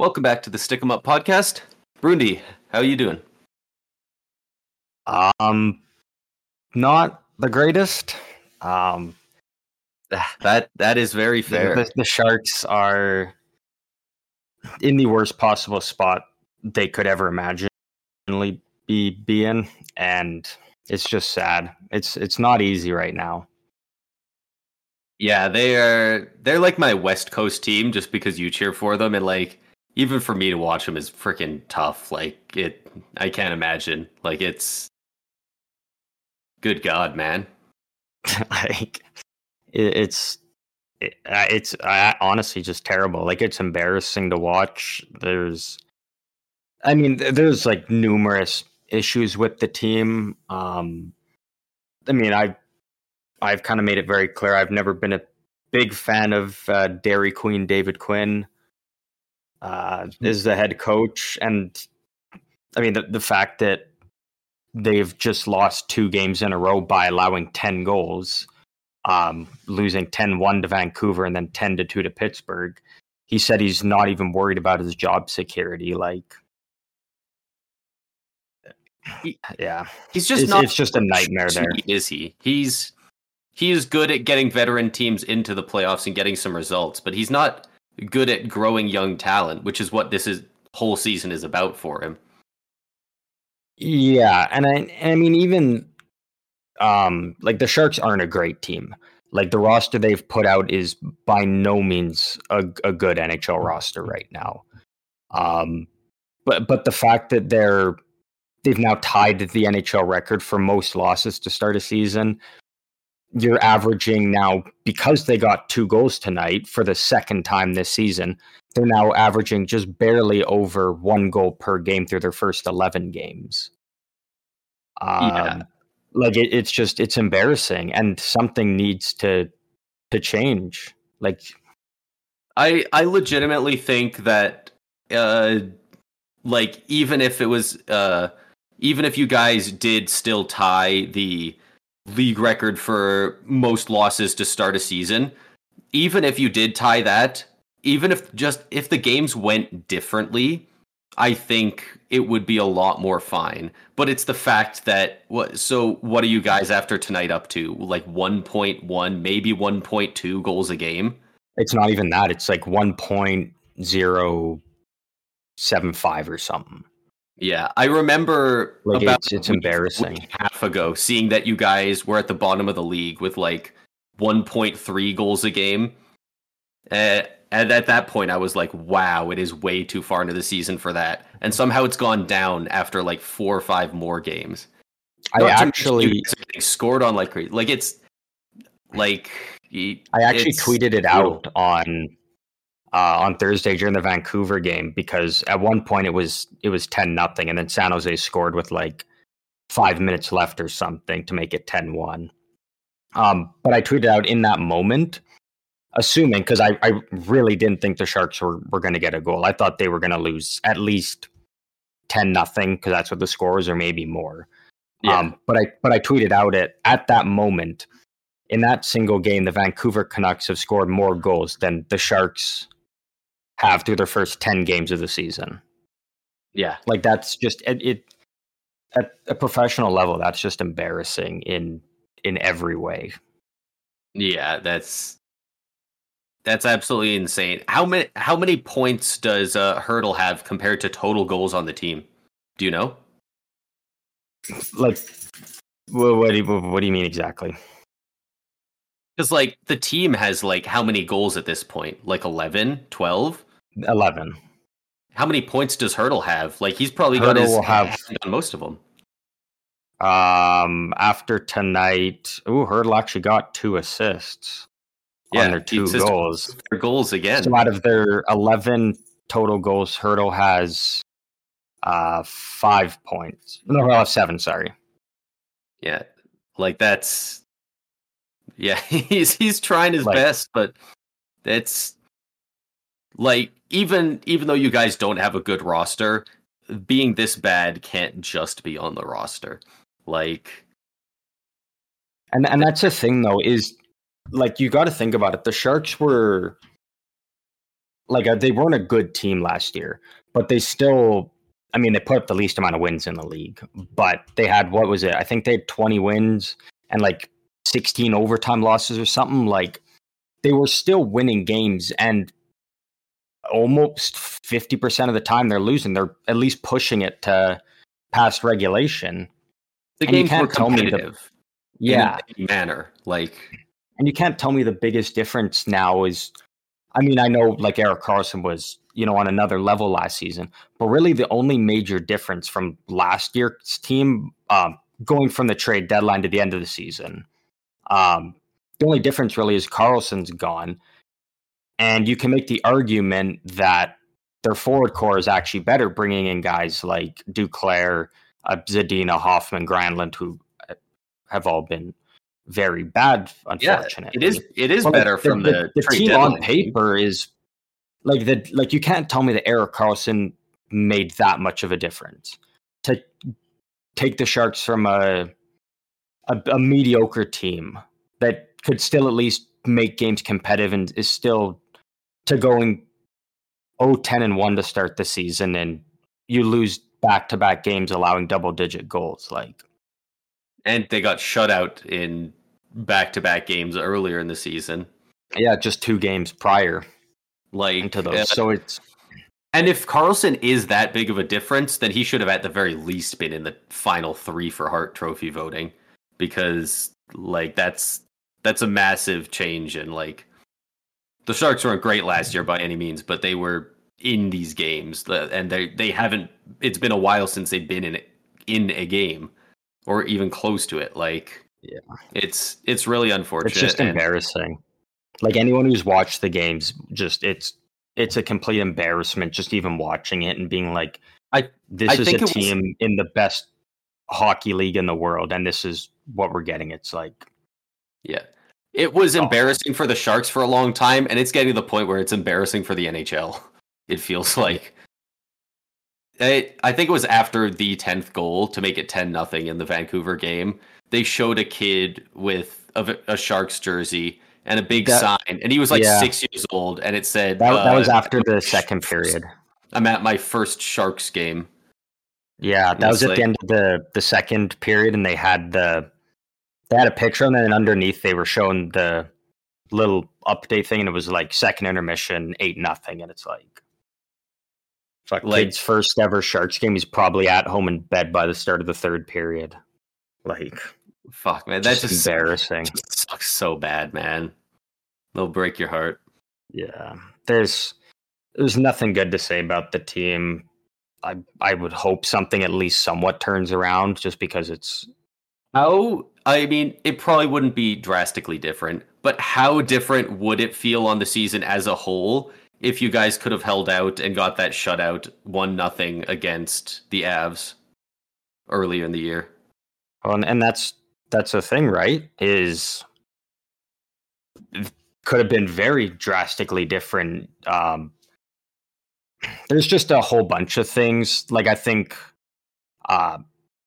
Welcome back to the Stick 'em Up podcast. Brundy, how you doing? Um, not the greatest. Um, that that is very fair. The, the Sharks are in the worst possible spot they could ever imagine be be in, and it's just sad. It's it's not easy right now. Yeah, they are. They're like my West Coast team, just because you cheer for them, and like even for me to watch them is freaking tough. Like it, I can't imagine. Like it's, good God, man. like it, it's it, it's uh, honestly just terrible. Like it's embarrassing to watch. There's, I mean, there's like numerous issues with the team. Um, I mean, i've I've kind of made it very clear I've never been a big fan of uh, Dairy Queen David Quinn uh, hmm. is the head coach, and I mean the the fact that they've just lost two games in a row by allowing ten goals, um, losing 10-1 to Vancouver and then ten to two to Pittsburgh. He said he's not even worried about his job security. Like, he, yeah, he's just it's, not. It's just a nightmare. There is he? He's he is good at getting veteran teams into the playoffs and getting some results, but he's not good at growing young talent, which is what this is whole season is about for him. Yeah, and I I mean even um like the Sharks aren't a great team. Like the roster they've put out is by no means a, a good NHL roster right now. Um but but the fact that they're they've now tied the NHL record for most losses to start a season you're averaging now because they got two goals tonight for the second time this season. They're now averaging just barely over one goal per game through their first eleven games. Um, yeah. like it, it's just it's embarrassing, and something needs to to change. Like, I I legitimately think that, uh, like even if it was, uh, even if you guys did still tie the league record for most losses to start a season. Even if you did tie that, even if just if the games went differently, I think it would be a lot more fine. But it's the fact that what so what are you guys after tonight up to? Like 1.1, maybe 1.2 goals a game? It's not even that. It's like 1.075 or something. Yeah, I remember like about it's, it's embarrassing. Week half ago, seeing that you guys were at the bottom of the league with like 1.3 goals a game. Uh, and at that point, I was like, "Wow, it is way too far into the season for that." And somehow it's gone down after like four or five more games. I actually scored on like crazy. Like it's like I actually tweeted it out on uh, on Thursday during the Vancouver game because at one point it was it was ten nothing, and then San Jose scored with like five minutes left or something to make it 10-1. Um, but I tweeted out in that moment, assuming because I, I really didn't think the Sharks were, were going to get a goal. I thought they were going to lose at least ten nothing because that's what the score was, or maybe more. Yeah. Um, but I but I tweeted out it at that moment. In that single game, the Vancouver Canucks have scored more goals than the Sharks have through their first 10 games of the season. Yeah. Like that's just it, it at a professional level that's just embarrassing in in every way. Yeah, that's that's absolutely insane. How many how many points does uh, Hertl have compared to total goals on the team? Do you know? Like, what, what do you, what do you mean exactly? Because like the team has like how many goals at this point? Like 11, 12? 11. How many points does Hertl have? Like he's probably Hertl got his will have on most of them. Um, after tonight, ooh, Hertl actually got two assists yeah, on their two goals. Their goals again. So out of their eleven total goals, Hertl has uh five points. No, well, seven. Sorry. Yeah, like that's yeah. He's he's trying his like, best, but that's like even even though you guys don't have a good roster, being this bad can't just be on the roster. Like and and that's the thing though is like you got to think about it. The Sharks were like uh, they weren't a good team last year, but they still. I mean, they put up the least amount of wins in the league, but they had what was it? I think they had 20 wins and like 16 overtime losses or something. Like they were still winning games, and almost 50% of the time they're losing. They're at least pushing it to past regulation. The And you games tell me the- competitive. Yeah. in manner like And you can't tell me the biggest difference now is I mean, I know like Erik Karlsson was, you know, on another level last season, but really the only major difference from last year's team um, going from the trade deadline to the end of the season, um, the only difference really is Karlsson's gone. And you can make the argument that their forward core is actually better, bringing in guys like Duclair, uh, Zadina, Hoffman, Granlund, who uh, have all been very bad, yeah unfortunately. it is it is better from the, the trade team deadline. on paper is like the like you can't tell me that Erik Karlsson made that much of a difference to take the Sharks from a a, a mediocre team that could still at least make games competitive and is still to going 0-10 and 1 to start the season and you lose back-to-back games allowing double digit goals like and they got shut out in back-to-back games earlier in the season. Yeah just two games prior like into uh, those so it's and if Karlsson is that big of a difference then he should have at the very least been in the final 3 for Hart trophy voting because like that's that's a massive change in like the Sharks weren't great last year by any means but they were in these games and they they haven't it's been a while since they've been in in a game or even close to it like Yeah. it's it's really unfortunate It's just embarrassing. Like anyone who's watched the games, just it's it's a complete embarrassment just even watching it and being like, I- this I is a it was- team in the best hockey league in the world, and this is what we're getting. It's like Yeah. It was embarrassing for the Sharks for a long time, and it's getting to the point where it's embarrassing for the NHL. It feels like. I, I think it was after the 10th goal to make it 10 nothing in the Vancouver game. They showed a kid with a, a Sharks jersey and a big That- sign, and he was like yeah. six years old, and it said, that, that was uh, after the second period. I'm at my first Sharks game. Yeah, that It's was at like- the end of the the second period, and they had the they had a picture, and then underneath they were showing the little update thing, and it was like second intermission, eight nothing, and it's like. Fuck, Like- kid's first ever Sharks game. He's probably at home in bed by the start of the third period. Like, Fuck, man. that's just just, embarrassing. just sucks so bad, man. They'll break your heart. Yeah, there's there's nothing good to say about the team. I I would hope something at least somewhat turns around, just because it's How I mean, it probably wouldn't be drastically different, but how different would it feel on the season as a whole if you guys could have held out and got that shutout one nothing against the Avs earlier in the year? Well, and, that's that's the thing, right? Is could have been very drastically different. Um, there's just a whole bunch of things. Like I think uh,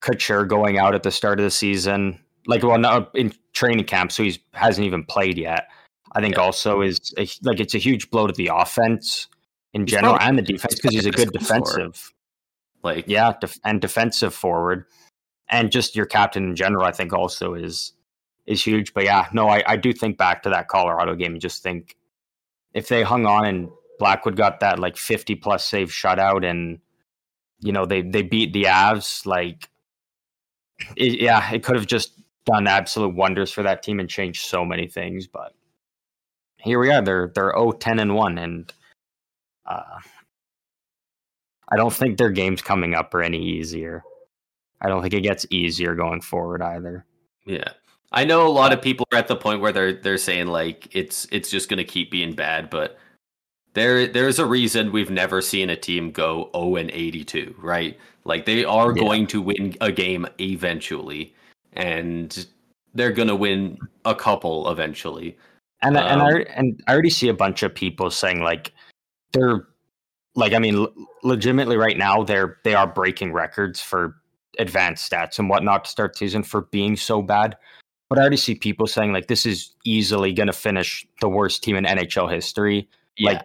Couture going out at the start of the season, like well, not in training camp, so he hasn't even played yet. I think Yeah. also is a, like it's a huge blow to the offense in He's general probably- and the defense because he's a good defensive Like, yeah, def- and defensive forward, and just your captain in general. I think also is is huge. But yeah, no, I, I do think back to that Colorado game and just think if they hung on and Blackwood got that like fifty plus save shutout, and you know they they beat the Avs, like it, yeah, it could have just done absolute wonders for that team and changed so many things. But here we are. They're they're 0-10 and one, and uh, I don't think their games coming up are any easier. I don't think it gets easier going forward either. yeah. I know a lot of people are at the point where they're they're saying like it's it's just going to keep being bad, but there there's a reason we've never seen a team go 0 and 82, right? Like they are Yeah. going to win a game eventually and they're going to win a couple eventually. And and Um, I and I already see a bunch of people saying like they're like I mean le- legitimately right now they're they are breaking records for advanced stats and whatnot to start season for being so bad. But I already see people saying like this is easily going to finish the worst team in NHL history. Yeah.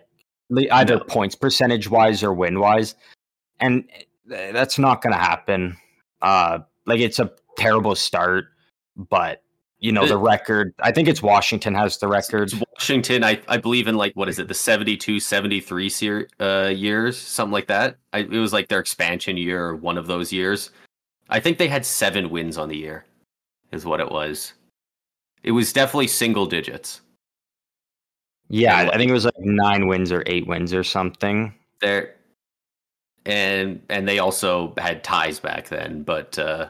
Like either No. points percentage wise or win wise, and that's not going to happen. Uh, like it's a terrible start, but you know the record. I think it's Washington has the record. It's Washington, I, I believe in like what is it, the 72, 73 ser- uh, years, something like that. I, it was like their expansion year or one of those years. I think they had seven wins on the year, is what it was. It was definitely single digits. Yeah, I think it was like nine wins or eight wins or something. There, and and they also had ties back then, but uh,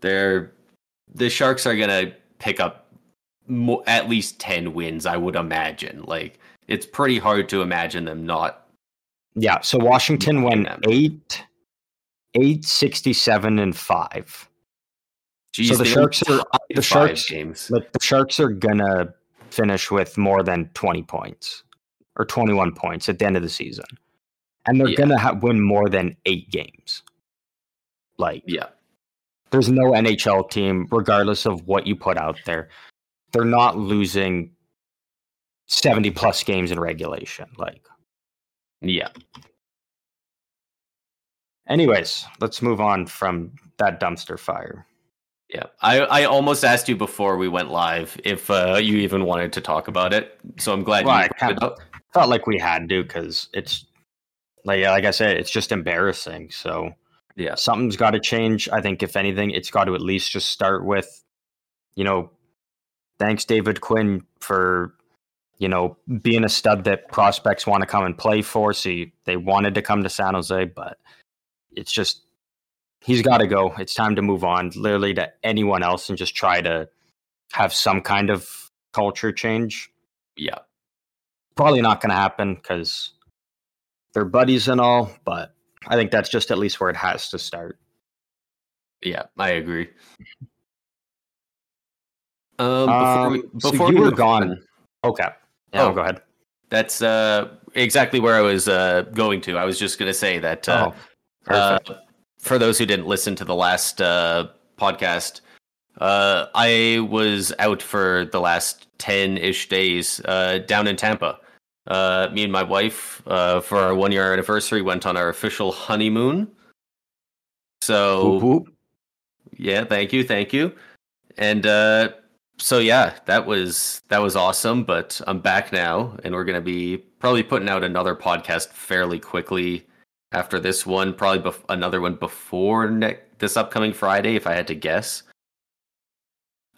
they're the Sharks are gonna pick up mo- at least ten wins, I would imagine. Like it's pretty hard to imagine them not Yeah, so Washington went Yeah. eight, eight, sixty-seven, and five. Jeez, So the Sharks are- the Sharks- games. Like the Sharks are gonna finish with more than twenty points or twenty-one points at the end of the season, and they're Yeah. gonna ha- win more than eight games. Like, Yeah, there's no NHL team, regardless of what you put out there, they're not losing seventy plus games in regulation. Like, yeah. anyways, let's move on from that dumpster fire. Yeah, I, I almost asked you before we went live if uh, you even wanted to talk about it. So I'm glad Well, I you kind it felt like we had to because it's like like I said, it's just embarrassing. So Yeah, something's got to change. I think if anything, it's got to at least just start with, you know, thanks David Quinn for, you know, being a stud that prospects want to come and play for. See, they wanted to come to San Jose, but it's just he's got to go. It's time to move on, literally to anyone else, and just try to have some kind of culture change yeah, probably not going to happen because they're buddies and all, but I think that's just at least where it has to start. yeah. I agree. Um, before Um, we, so you we were gone. on, Okay. Yeah, Oh. go ahead. that's uh, exactly where I was uh, going to. I was just going to say that uh, oh, Uh, for those who didn't listen to the last uh, podcast, uh, I was out for the last 10 ish days uh, down in Tampa. Uh, me and my wife, uh, for our one year anniversary, went on our official honeymoon. So, Whoop, whoop. yeah, thank you, thank you. And uh, so yeah, that was that was awesome. But I'm back now, and we're gonna be probably putting out another podcast fairly quickly after this one. Probably bef- another one before ne- this upcoming Friday, if I had to guess.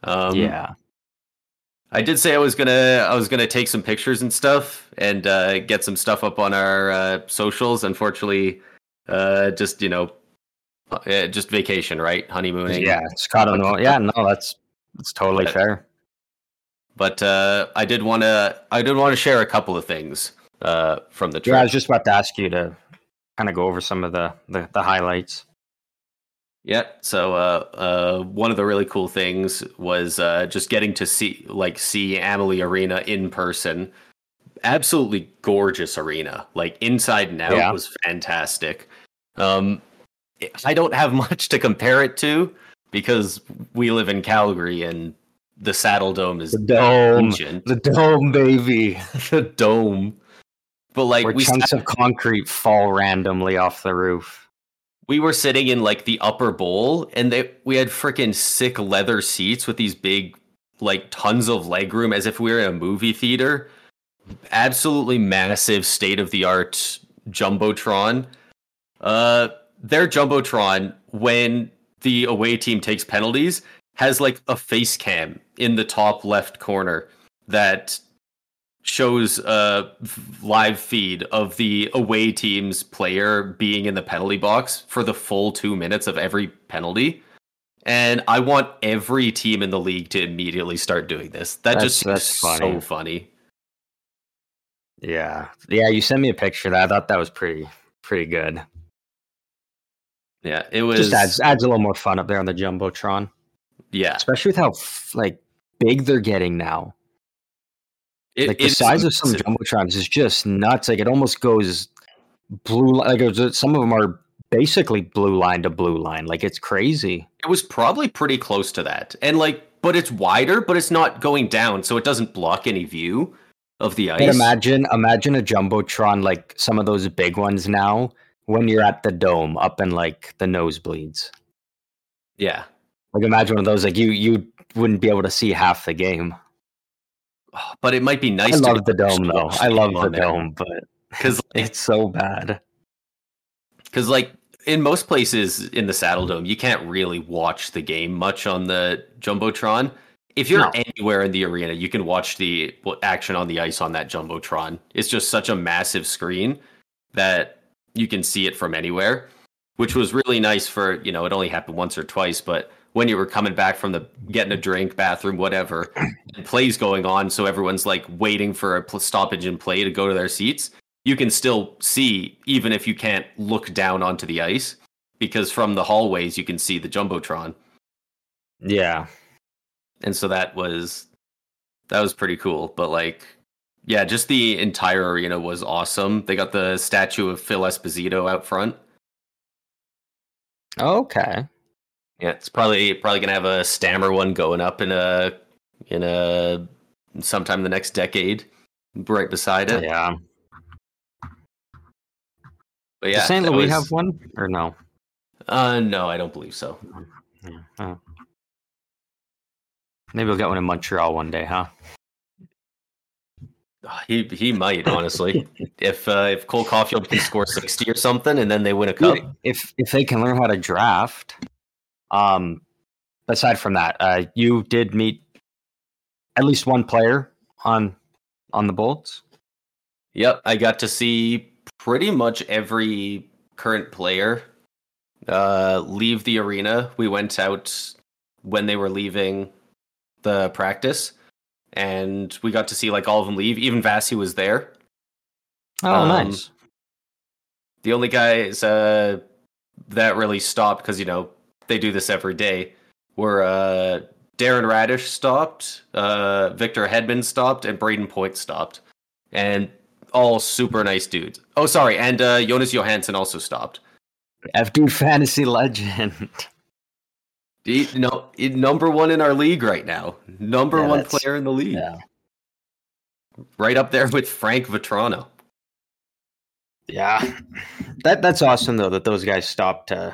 Um, yeah. I did say I was gonna I was gonna take some pictures and stuff and uh, get some stuff up on our uh, socials. Unfortunately, uh, just you know, uh, just vacation, right? Honeymooning. Yeah. Scott, I don't. Yeah, no, that's that's totally But- fair. But uh, I did want to I did want to share a couple of things uh, from the trip. Yeah, I was just about to ask you to kind of go over some of the the, the highlights. Yeah. So uh, uh, one of the really cool things was uh, just getting to see like see Amalie Arena in person. Absolutely gorgeous arena. Like inside and out Yeah. was fantastic. Um, I don't have much to compare it to because we live in Calgary and the Saddledome is The dome, ancient. the dome, baby, the dome. But like where we chunks sat- of concrete fall randomly off the roof. We were sitting in like the upper bowl and they we had freaking sick leather seats with these big like tons of legroom as if we were in a movie theater. Absolutely massive state of the art jumbotron. Uh their jumbotron when the away team takes penalties has like a face cam in the top left corner that shows a live feed of the away team's player being in the penalty box for the full two minutes of every penalty. And I want every team in the league to immediately start doing this. That That's- just seems that's funny. so funny. Yeah, yeah. You sent me a picture that. I thought that was pretty pretty good. Yeah, it was. Just adds adds a little more fun up there on the jumbotron, yeah, especially with how like big they're getting now. It, like the size of some jumbotrons is just nuts. Like it almost goes blue. li- Like was, some of them are basically blue line to blue line. Like it's crazy. It was probably pretty close to that, and like, but it's wider, but it's not going down, so it doesn't block any view. of the ice. But imagine, imagine a jumbotron like some of those big ones now. When you're at the dome, up in like the nosebleeds, yeah, like imagine one of those. Like you, you wouldn't be able to see half the game. but it might be nice. I to love the dome though. I love the there. dome, but because it's so bad. because like in most places in the Saddledome, you can't really watch the game much on the jumbotron. If you're No. anywhere in the arena, you can watch the action on the ice on that jumbotron. It's just such a massive screen that you can see it from anywhere, which was really nice for you know it only happened once or twice, but when you were coming back from the getting a drink, bathroom, whatever, and plays going on, so everyone's like waiting for a stoppage in play to go to their seats you can still see even if you can't look down onto the ice because from the hallways you can see the jumbotron. Yeah, and so that was that was pretty cool but like yeah just the entire arena was awesome. They got the statue of phil esposito out front. Okay. Yeah it's probably probably gonna have a stammer one going up in a in a sometime in the next decade right beside it Yeah. but yeah Does St. Louis was- have one or no? uh no i don't believe so Yeah. Oh. Maybe we'll get one in Montreal one day, huh? He he might honestly. if uh, if Cole Caufield can score sixty or something, and then they win a cup. If if they can learn how to draft, um, aside from that, uh, you did meet at least one player on on the Bolts. Yep, I got to see pretty much every current player uh, leave the arena. We went out when they were leaving the practice, and we got to see like all of them leave. Even Vasi was there. Oh, Um, nice. The only guys uh, that really stopped because you know they do this every day where uh, Darren Raddysh stopped, uh, Victor Hedman stopped, and Brayden Point stopped, and all super nice dudes. Oh, sorry, and uh, Jonas Johansson also stopped. FD fantasy legend. He, no, he- number one in our league right now. Number Yeah, one player in the league, yeah, right up there with Frank Vatrano. yeah. That that's awesome though that those guys stopped to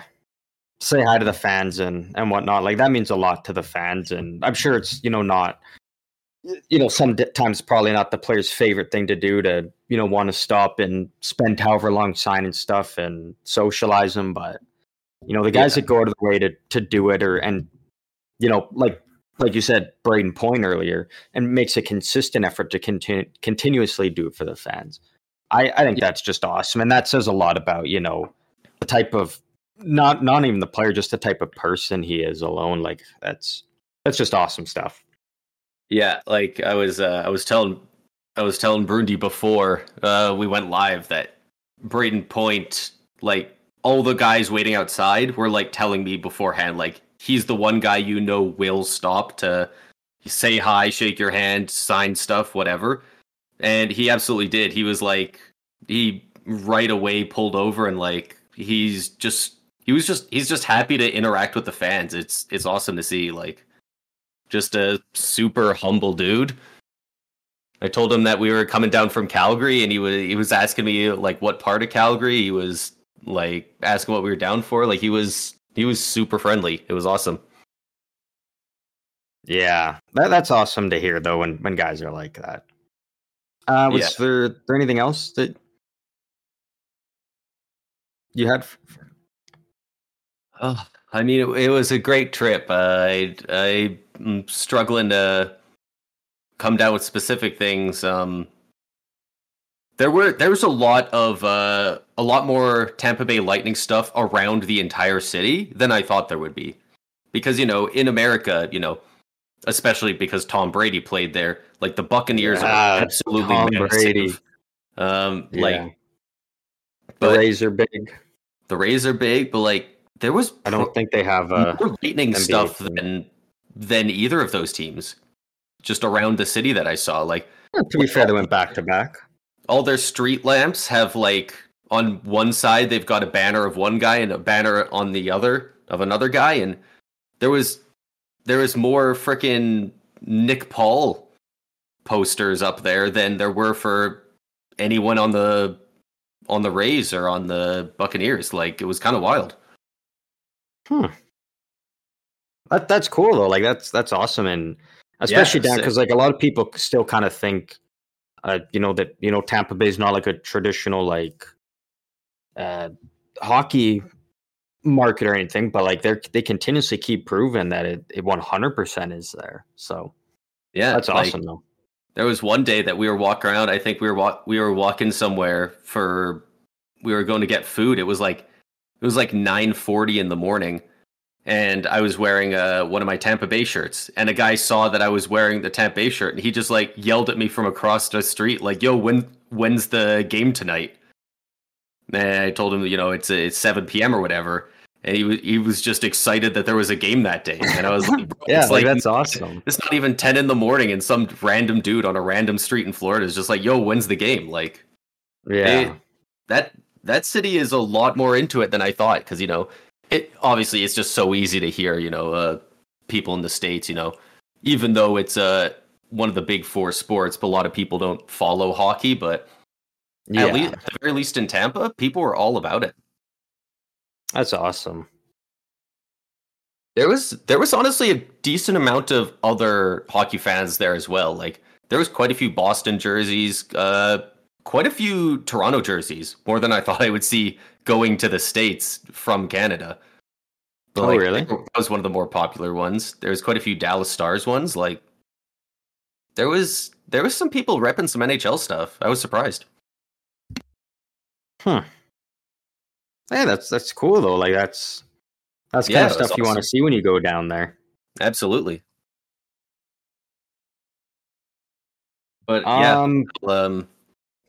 say hi to the fans and and whatnot. Like that means a lot to the fans, and I'm sure it's you know not you know sometimes probably not the player's favorite thing to do to you know want to stop and spend however long signing stuff and socialize them but you know the guys Yeah. that go out of the way to to do it or and you know like like you said brayden point earlier and makes a consistent effort to continue continuously do it for the fans i i think that's just awesome and that says a lot about you know the type of not not even the player just the type of person he is alone like that's that's just awesome stuff Yeah, like I was uh, I was telling I was telling Brundi before uh, we went live that Brayden Point, like all the guys waiting outside were like telling me beforehand, like he's the one guy you know will stop to say hi, shake your hand, sign stuff, whatever. And he absolutely did. He was like he right away pulled over and like he's just he was just he's just happy to interact with the fans. It's it's awesome to see like just a super humble dude. I told him that we were coming down from Calgary, and he was he was asking me like what part of Calgary. He was like asking what we were down for. Like he was he was super friendly. It was awesome. Yeah, that, that's awesome to hear though when when guys are like that. Uh, was Yeah. there there anything else that you had? f- Oh, I mean, it, it was a great trip. I I'm struggling to come down with specific things. Um, there were there was a lot of uh, a lot more Tampa Bay Lightning stuff around the entire city than I thought there would be, because you know in America, you know, especially because Tom Brady played there, like the Buccaneers Yeah, are absolutely Tom massive. Brady. Um, Yeah. like The but Rays are big. the Rays are big, but like there was I don't think they have uh more lightning NBA stuff team. than than either of those teams just around the city that i saw like to be fair, they went back to back. all their street lamps have like on one side they've got a banner of one guy and a banner on the other of another guy and there was there was more freaking nick paul posters up there than there were for anyone on the on the Rays or on the Buccaneers. Like it was kind of wild. Hmm. That that's cool though. Like that's that's awesome, and especially Yeah, down because like a lot of people still kind of think, uh, you know that you know Tampa Bay is not like a traditional like, uh, hockey market or anything, but like they're they continuously keep proving that it it one hundred percent is there. So Yeah, that's like, awesome though. There was one day that we were walking around. I think we were walk we were walking somewhere for we were going to get food. It was like it was like nine forty in the morning, and I was wearing uh, one of my Tampa Bay shirts. And a guy saw that I was wearing the Tampa Bay shirt, and he just like yelled at me from across the street, like, "Yo, when when's the game tonight?" And I told him, you know, it's it's seven p.m. or whatever. And he was he was just excited that there was a game that day. And I was like, Yeah, it's like, that's awesome. it's not even 10 in the morning and some random dude on a random street in Florida is just like, yo, when's the game? Like Yeah, they- that that city is a lot more into it than I thought because you know, it obviously it's just so easy to hear, you know, uh people in the states, you know, even though it's uh one of the big four sports, but a lot of people don't follow hockey, but yeah, at least at the very least in Tampa, people were all about it. that's awesome. There was there was honestly a decent amount of other hockey fans there as well. Like there was quite a few Boston jerseys, uh, quite a few Toronto jerseys, more than I thought I would see going to the states from Canada. But, Oh, like, really? That was one of the more popular ones. There was quite a few Dallas Stars ones. Like there was there was some people repping some NHL stuff. I was surprised. yeah that's that's cool though. Like that's that's Yeah, kind of it was stuff you want to see when you go down there. Absolutely. But yeah, Um, um,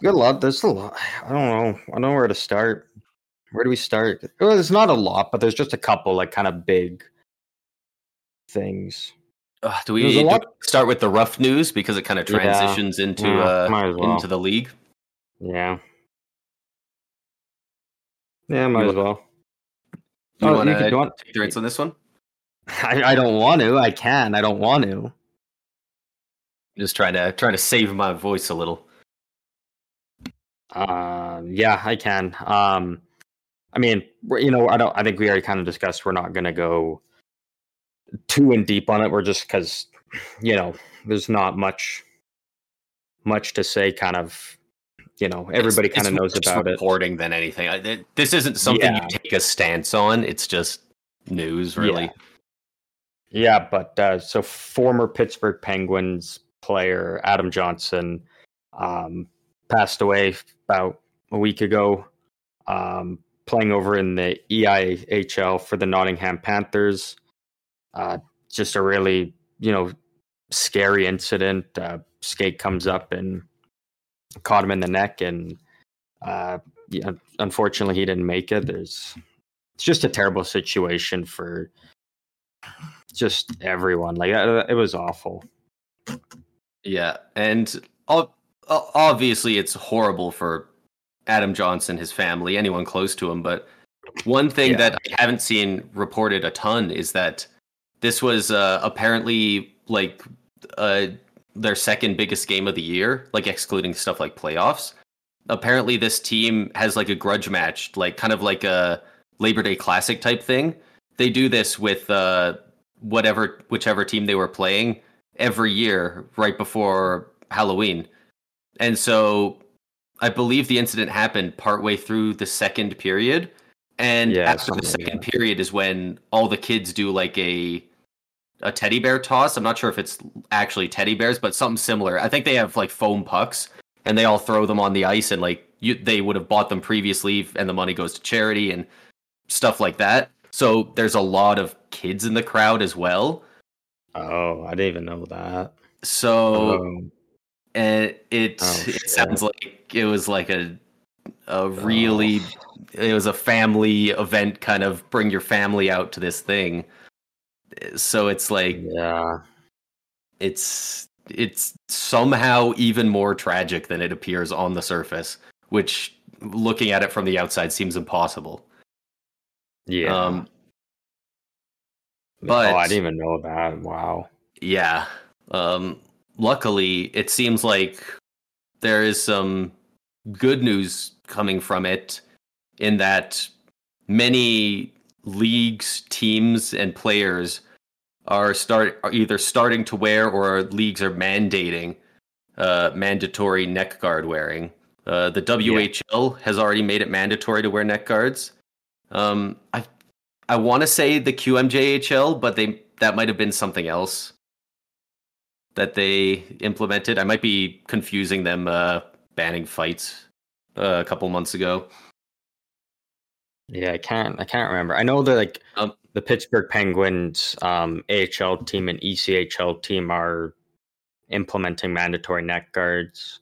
good luck. There's a lot. I don't know. I don't know where to start. Where do we start? Well, there's not a lot, but there's just a couple like kind of big things. Uh, do we a do we start with the rough news because it kind of Yeah. transitions into Yeah, uh, well. into the league? Yeah. Yeah, might You as well. You Oh, want you can- to want- take the reins on this one? I, I don't want to. I can. I don't want to. Just trying to trying to save my voice a little. Um, yeah, I can. Um, I mean, you know, I don't. I think we already kind of discussed. We're not going to go too in deep on it. We're just because, you know, there's not much, much to say. Kind of, you know, everybody It's- kind of knows about it. reporting than anything. This isn't something Yeah. you take a stance on. It's just news, really. Yeah. Yeah, but uh, so former Pittsburgh Penguins player Adam Johnson um, passed away about a week ago, um, playing over in the EIHL for the Nottingham Panthers. Uh, just a really, you know, scary incident. Uh, skate comes up and caught him in the neck, and uh, yeah, unfortunately, he didn't make it. There's it's just a terrible situation for just everyone. Like uh, it was awful. Yeah, and o- obviously it's horrible for Adam Johnson, his family, anyone close to him. But one thing Yeah. that I haven't seen reported a ton is that this was uh, apparently like uh, their second biggest game of the year, like excluding stuff like playoffs. Apparently, this team has like a grudge match, like kind of like a Labor Day Classic type thing. They do this with uh, whatever, whichever team they were playing every year right before Halloween. And so I believe the incident happened partway through the second period. And Yeah, after the second that. period is when all the kids do like a a teddy bear toss. I'm not sure if it's actually teddy bears, but something similar. I think they have like foam pucks and they all throw them on the ice and like you they would have bought them previously and the money goes to charity and stuff like that. So there's a lot of kids in the crowd as well. Oh, I didn't even know that. So Um, and it Oh, it sounds like it was like a a really it was a family event kind of bring your family out to this thing so it's like yeah, it's it's somehow even more tragic than it appears on the surface which looking at it from the outside seems impossible yeah. um oh, I didn't even know that. Wow. yeah um luckily, it seems like there is some good news coming from it in that many leagues, teams, and players are start are either starting to wear or leagues are mandating uh, mandatory neck guard wearing. Uh, the WHL yeah. has already made it mandatory to wear neck guards. Um, I I want to say the QMJHL, but they that might have been something else that they implemented. I might be confusing them uh, banning fights uh, a couple months ago. Yeah, I can't. I can't remember. I know that like um, the Pittsburgh Penguins um, AHL team and ECHL team are implementing mandatory neck guards.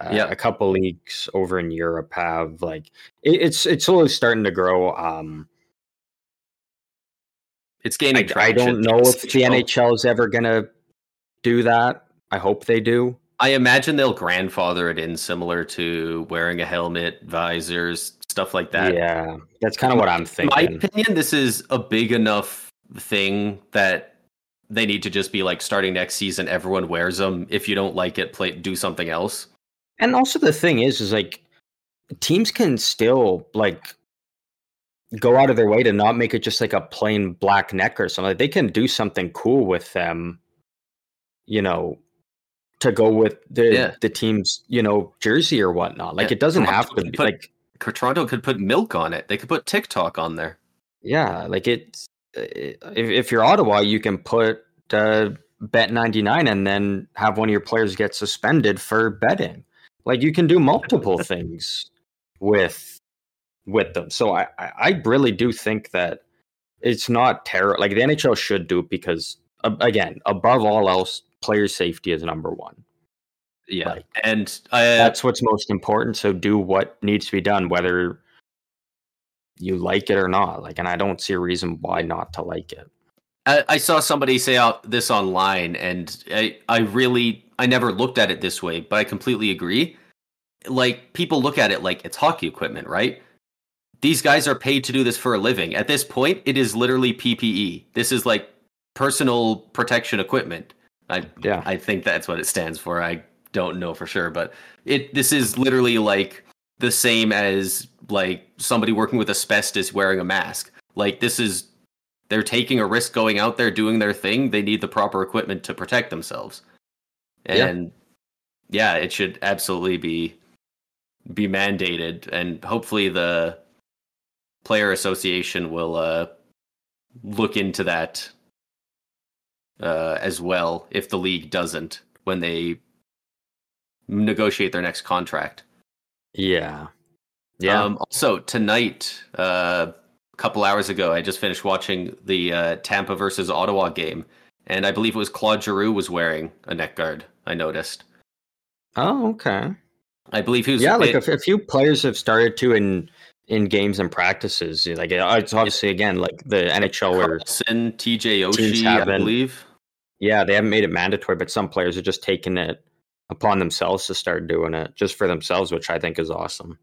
Uh, yeah, a couple leagues over in Europe have like it, it's it's slowly starting to grow. Um, it's gaining. I, I don't know if the NHL is ever gonna do that. I hope they do. I imagine they'll grandfather it in, similar to wearing a helmet, visors, stuff like that. Yeah, that's kind of what I'm thinking. In my opinion, this is a big enough thing that they need to just be like starting next season. Everyone wears them. If you don't like it, play do something else. And also the thing is, is like teams can still like go out of their way to not make it just like a plain black neck or something. They can do something cool with them. You know, to go with the yeah. the team's you know jersey or whatnot. Like yeah. it doesn't Toronto have to be put, like Toronto could put milk on it. They could put TikTok on there. Yeah, like it's if, if you're Ottawa, you can put uh, bet ninety nine and then have one of your players get suspended for betting. Like you can do multiple things with with them. So I I really do think that it's not terror. Like the NHL should do it because again, above all else, player safety is number one. Yeah, like, and uh, that's what's most important. So do what needs to be done, whether you like it or not. Like, and I don't see a reason why not to like it. I, I saw somebody say out this online, and I, I really, I never looked at it this way, but I completely agree. Like, people look at it like it's hockey equipment, right? These guys are paid to do this for a living. At this point, it is literally PPE. This is like personal protection equipment. I yeah. I think that's what it stands for. I don't know for sure, but it this is literally like the same as like somebody working with asbestos wearing a mask. Like this is they're taking a risk going out there doing their thing. They need the proper equipment to protect themselves. And yeah, yeah it should absolutely be be mandated and hopefully the player association will uh look into that uh, as well if the league doesn't when they negotiate their next contract. Yeah. Yeah. Um, also, tonight, uh, a couple hours ago, I just finished watching the uh, Tampa versus Ottawa game, and I believe it was Claude Giroux was wearing a neck guard. I noticed. Oh, okay. I believe he was. Yeah, like a, a few players have started to in in games and practices. Like it's obviously again like the NHL or TJ Oshie, I believe. Yeah, they haven't made it mandatory, but some players are just taking it upon themselves to start doing it just for themselves, which I think is awesome.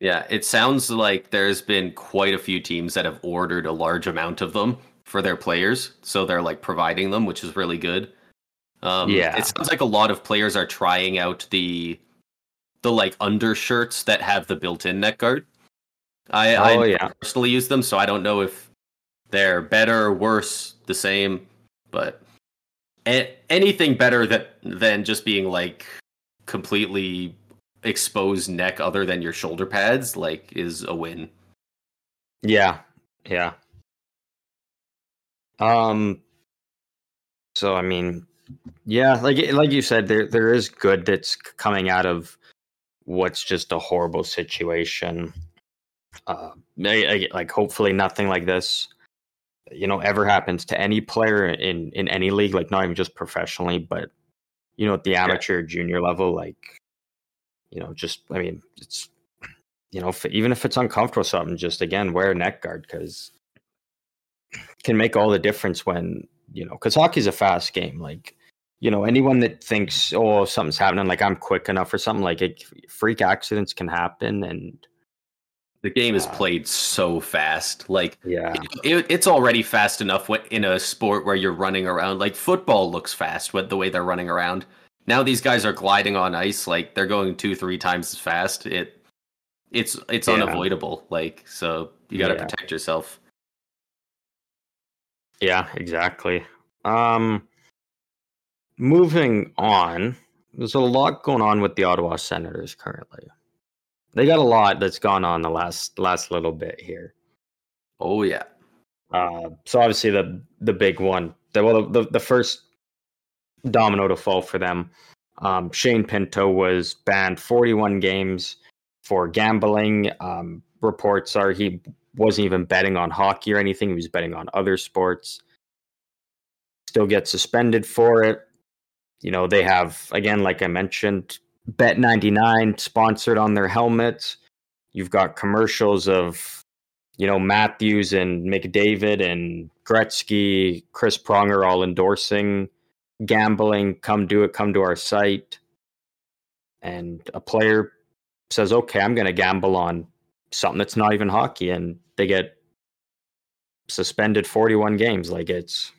Yeah, it sounds like there's been quite a few teams that have ordered a large amount of them for their players, so they're like providing them, which is really good. Um, yeah, it sounds like a lot of players are trying out the the like undershirts that have the built-in neck guard. I, oh, I yeah. personally use them, so I don't know if they're better, worse, the same, but anything better that than just being like completely exposed neck other than your shoulder pads like is a win. Yeah. Yeah. Um so I mean yeah, like like you said there there is good that's coming out of what's just a horrible situation. Uh like hopefully nothing like this you know ever happens to any player in in any league like not even just professionally but you know at the amateur yeah. junior level like you know just i mean it's you know if, even if it's uncomfortable something just again wear a neck guard because can make all the difference when you know because hockey's a fast game like you know anyone that thinks oh something's happening like i'm quick enough or something like it, freak accidents can happen and The game is played so fast. Like Yeah. it, it's already fast enough in a sport where you're running around. Like football looks fast with the way they're running around. Now these guys are gliding on ice, like they're going two, three times as fast. It, it's it's Yeah. unavoidable. Like so, you got to Yeah. protect yourself. Yeah, exactly. Um moving on, there's a lot going on with the Ottawa Senators currently. They got a lot that's gone on the last last little bit here. Oh yeah, Uh, so obviously the the big one, the well the the first domino to fall for them. Um, Shane Pinto was banned 41 games for gambling. Um, reports are he wasn't even betting on hockey or anything; he was betting on other sports. Still get suspended for it. You know they have again, like I mentioned, Bet 99 sponsored on their helmets. You've got commercials of you know, Matthews and McDavid and Gretzky, Chris Pronger all endorsing gambling. Come do it. Come to our site. And a player says, "Okay, I'm going to gamble on something that's not even hockey," and they get suspended 41 games. Like it's,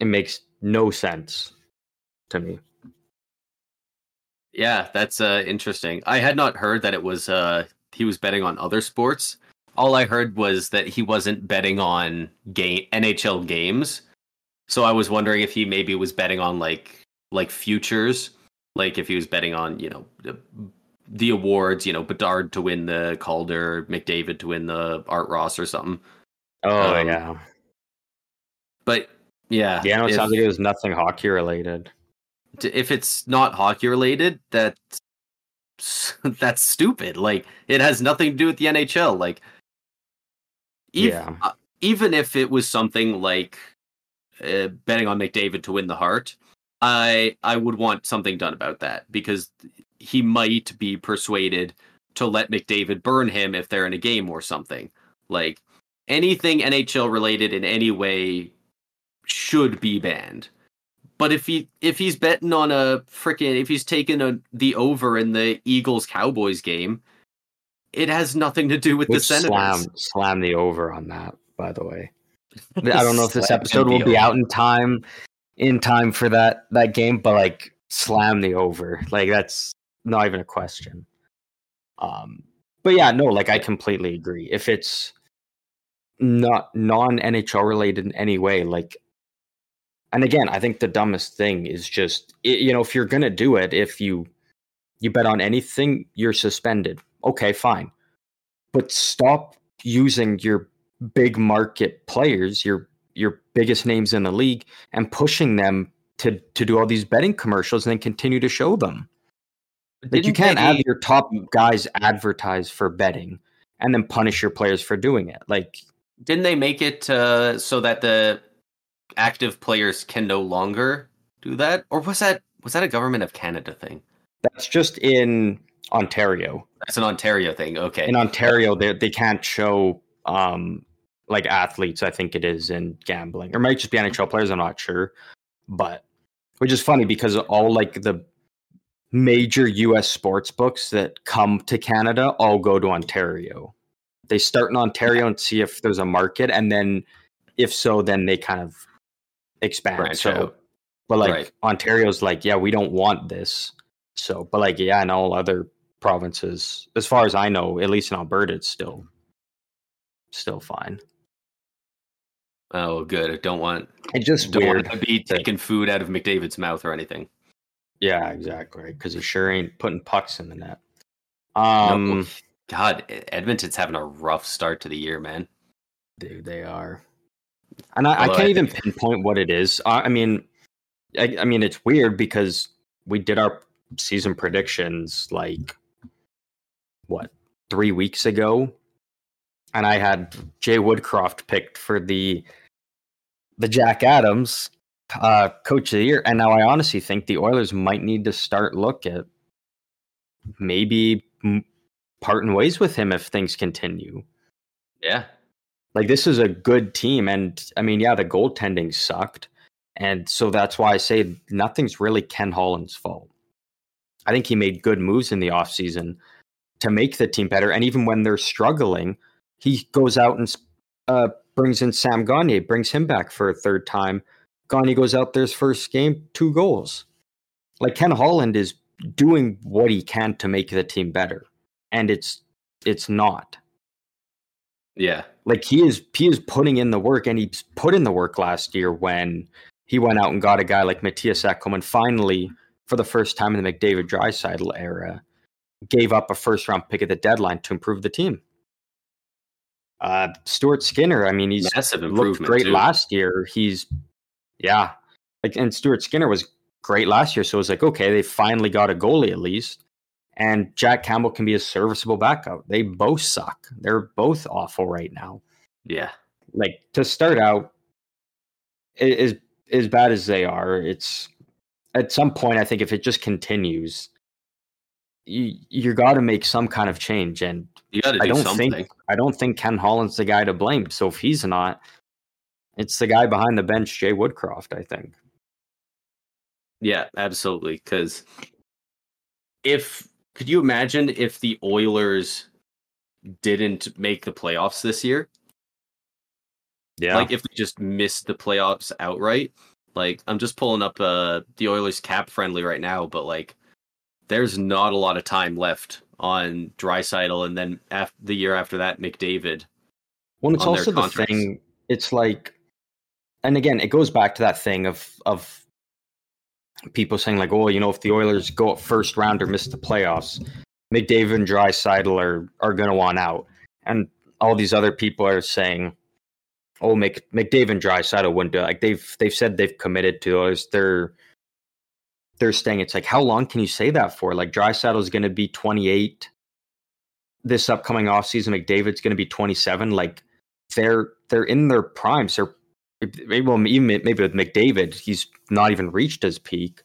it makes no sense to me. Yeah, that's uh, interesting. I had not heard that it was uh, he was betting on other sports. All I heard was that he wasn't betting on game NHL games. So I was wondering if he maybe was betting on like like futures, like if he was betting on you know the, the awards, you know Bedard to win the Calder, McDavid to win the Art Ross or something. Oh Um, yeah, But yeah, yeah. It sounds like it was nothing hockey related. If it's not hockey related, that's that's stupid. Like it has nothing to do with the NHL. Like, ev- Yeah. uh, even if it was something like uh, betting on McDavid to win the Hart, I I would want something done about that because he might be persuaded to let McDavid burn him if they're in a game or something. Like anything NHL related in any way should be banned. But if he if he's betting on a freaking if he's taking a the over in the Eagles Cowboys game, it has nothing to do with the Senators. slam slam the over on that. By the way, I don't know if this episode will be out in time, in time for that that game, but like slam the over, like that's not even a question. Um, but yeah, no, like I completely agree. If it's not non NHL related in any way, like, and again, I think the dumbest thing is just you know if you're gonna do it, if you you bet on anything, you're suspended. Okay, fine, but stop using your big market players, your your biggest names in the league, and pushing them to to do all these betting commercials and then continue to show them. Like you can't have your top guys advertise for betting and then punish your players for doing it. Like Didn't they make it uh, so that the active players can no longer do that, or was that was that a government of Canada thing? that's just in Ontario. That's an Ontario thing. Okay, In Ontario, they they can't show um like athletes. I think it is in gambling, or might just be NHL players. I'm not sure, but which is funny because all like the major U.S. sports books that come to Canada all go to Ontario. They start in Ontario and see if there's a market, and then if so, then they kind of expand. Branch so, out. but like Right. Ontario's like, yeah, we don't want this. So, but like, yeah, in all other provinces, as far as I know, at least in Alberta, it's still still fine. Oh, good. I don't want I just don't want to be taking food out of McDavid's mouth or anything. Yeah, exactly. Because he sure ain't putting pucks in the net. No, Um, God, Edmonton's having a rough start to the year, man. dude, they are. And I, I can't I even pinpoint what it is. I, I mean, I, I mean, it's weird because we did our season predictions like what three weeks ago, and I had Jay Woodcroft picked for the the Jack Adams uh, Coach of the Year, and now I honestly think the Oilers might need to start look at maybe parting ways with him if things continue. Yeah, Like this is a good team, and I mean, yeah, the goaltending sucked, and so that's why I say nothing's really Ken Holland's fault. I think he made good moves in the offseason, to make the team better. And even when they're struggling, he goes out and uh, brings in Sam Gagner, brings him back for a third time. Gagne goes out there his first game, two goals. Like Ken Holland is doing what he can to make the team better, and it's it's not. Yeah, like he is he is putting in the work, and he put in the work last year when he went out and got a guy like Mattias Ekholm, and finally, for the first time in the McDavid Draisaitl era, gave up a first round pick at the deadline to improve the team. Uh, Stuart Skinner, I mean, he's massive looked great too. last year. He's yeah, like and Stuart Skinner was great last year, so it was like okay, they finally got a goalie at least, and Jack Campbell can be a serviceable backup. They both suck. They're both awful right now. Yeah, like to start out, as as bad as they are, it's at some point. I think if it just continues, you you got to make some kind of change, and you got to do I don't something. think I don't think Ken Holland's the guy to blame. So if he's not, it's the guy behind the bench, Jay Woodcroft. I think. Yeah, absolutely. Because if could you imagine if the Oilers didn't make the playoffs this year? Yeah. Like if they just missed the playoffs outright. Like I'm just pulling up uh the Oilers cap friendly right now, but like there's not a lot of time left on Draisaitl and then after the year after that McDavid. Well, it's also the thing. It's like, and again, it goes back to that thing of of people saying like, oh, you know, if the Oilers go up first round or miss the playoffs, McDavid and Draisaitl are are going to want out, and all these other people are saying, oh, Mc, McDavid and Draisaitl wouldn't do it. Like they've they've said they've committed to those. They're they're staying. It's like how long can you say that for? Like Draisaitl is going to be 28 this upcoming offseason. McDavid's going to be 27. Like they're they're in their primes. They're maybe well, even maybe with McDavid, he's not even reached his peak.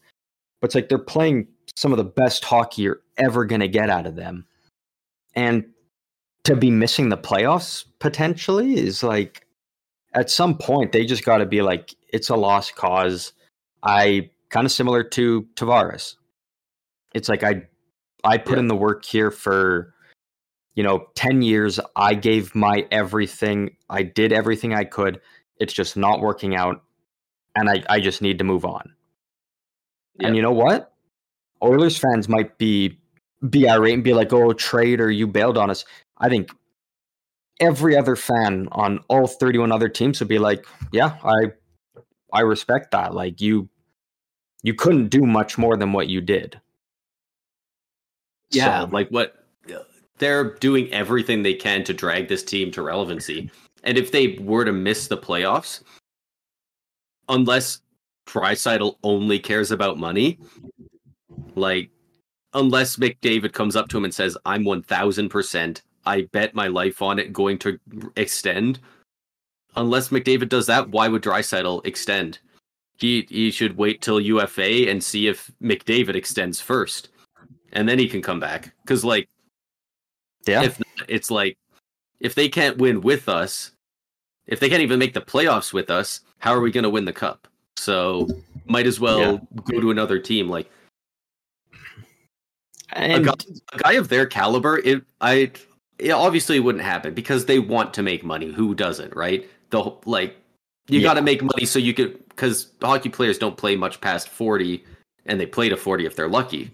But it's like they're playing some of the best hockey you're ever going to get out of them, and to be missing the playoffs potentially is like at some point they just got to be like it's a lost cause. I kind of similar to Tavares. It's like I I put Yeah. in the work here for you know 10 years. I gave my everything. I did everything I could. It's just not working out and I I just need to move on. And you know what? Oilers fans might be be irate and be like, "Oh, trade or you bailed on us." I think every other fan on all 31 other teams would be like, "Yeah, I I respect that. Like you you couldn't do much more than what you did." Yeah, So- like what they're doing everything they can to drag this team to relevancy. And if they were to miss the playoffs, unless Draisaitl only cares about money, like unless McDavid comes up to him and says, "I'm one thousand percent, I bet my life on it going to extend." Unless McDavid does that, why would Draisaitl extend? He he should wait till UFA and see if McDavid extends first, and then he can come back. Because like yeah. if not, it's like if they can't win with us, if they can't even make the playoffs with us, how are we going to win the cup? So might as well Yeah. go to another team. Like and guy- a guy of their caliber, it I it obviously wouldn't happen because they want to make money. Who doesn't, right? The like you Yeah. got to make money so you could because hockey players don't play much past forty, and they play to forty if they're lucky.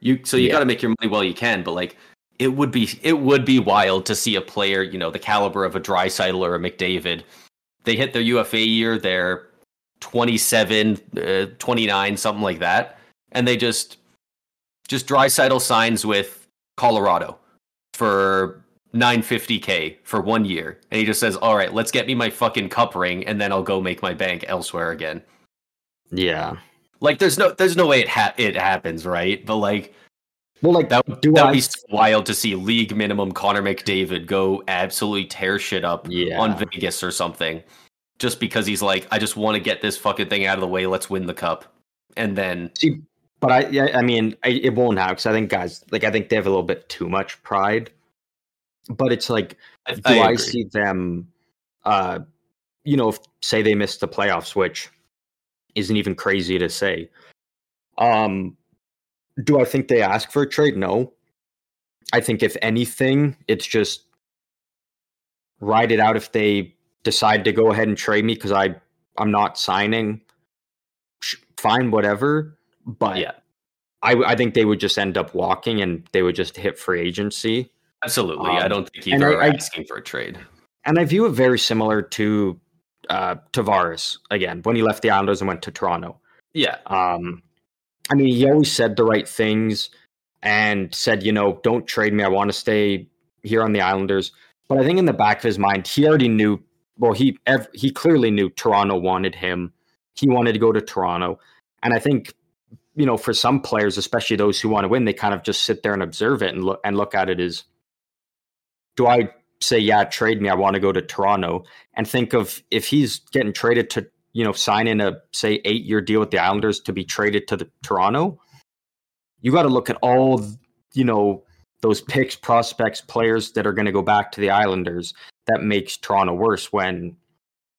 You so you Yeah. got to make your money while you can, but like it would be it would be wild to see a player, you know, the caliber of a Draisaitl or a McDavid. They hit their UFA year, they're 27, uh, 29, something like that, and they just just Draisaitl signs with Colorado for 950k for one year, and he just says, "All right, let's get me my fucking cup ring, and then I'll go make my bank elsewhere again." yeah. Like, there's no there's no way it ha- it happens, right? But like Well, like that do that I would be so wild to see league minimum Connor McDavid go absolutely tear shit up Yeah. on Vegas or something, just because he's like, I just want to get this fucking thing out of the way. Let's win the cup, and then See, but I, yeah, I mean, I, it won't happen because I think guys, like, I think they have a little bit too much pride. But it's like, I, do I I, see them, uh, you know, if, say they missed the playoffs, which isn't even crazy to say. Um, do I think they ask for a trade? No. I think if anything, it's just ride it out if they decide to go ahead and trade me because I I'm not signing. Fine, whatever. But Yeah, I I think they would just end up walking and they would just hit free agency. absolutely. I Um, don't think either I- are I- asking for a trade. And I view it very similar to uh, Tavares again when he left the Islanders and went to Toronto. Yeah, Um, I mean, he always said the right things and said, you know, don't trade me. I want to stay here on the Islanders. But I think in the back of his mind, he already knew. Well, he ev- he clearly knew Toronto wanted him. He wanted to go to Toronto, and I think you know, for some players, especially those who want to win, they kind of just sit there and observe it and look and look at it as, do I say, yeah, trade me? I want to go to Toronto, and think of if he's getting traded to you know, sign in a say eight year deal with the Islanders to be traded to the Toronto, you got to look at all you know those picks, prospects, players that are going to go back to the Islanders. That makes Toronto worse when,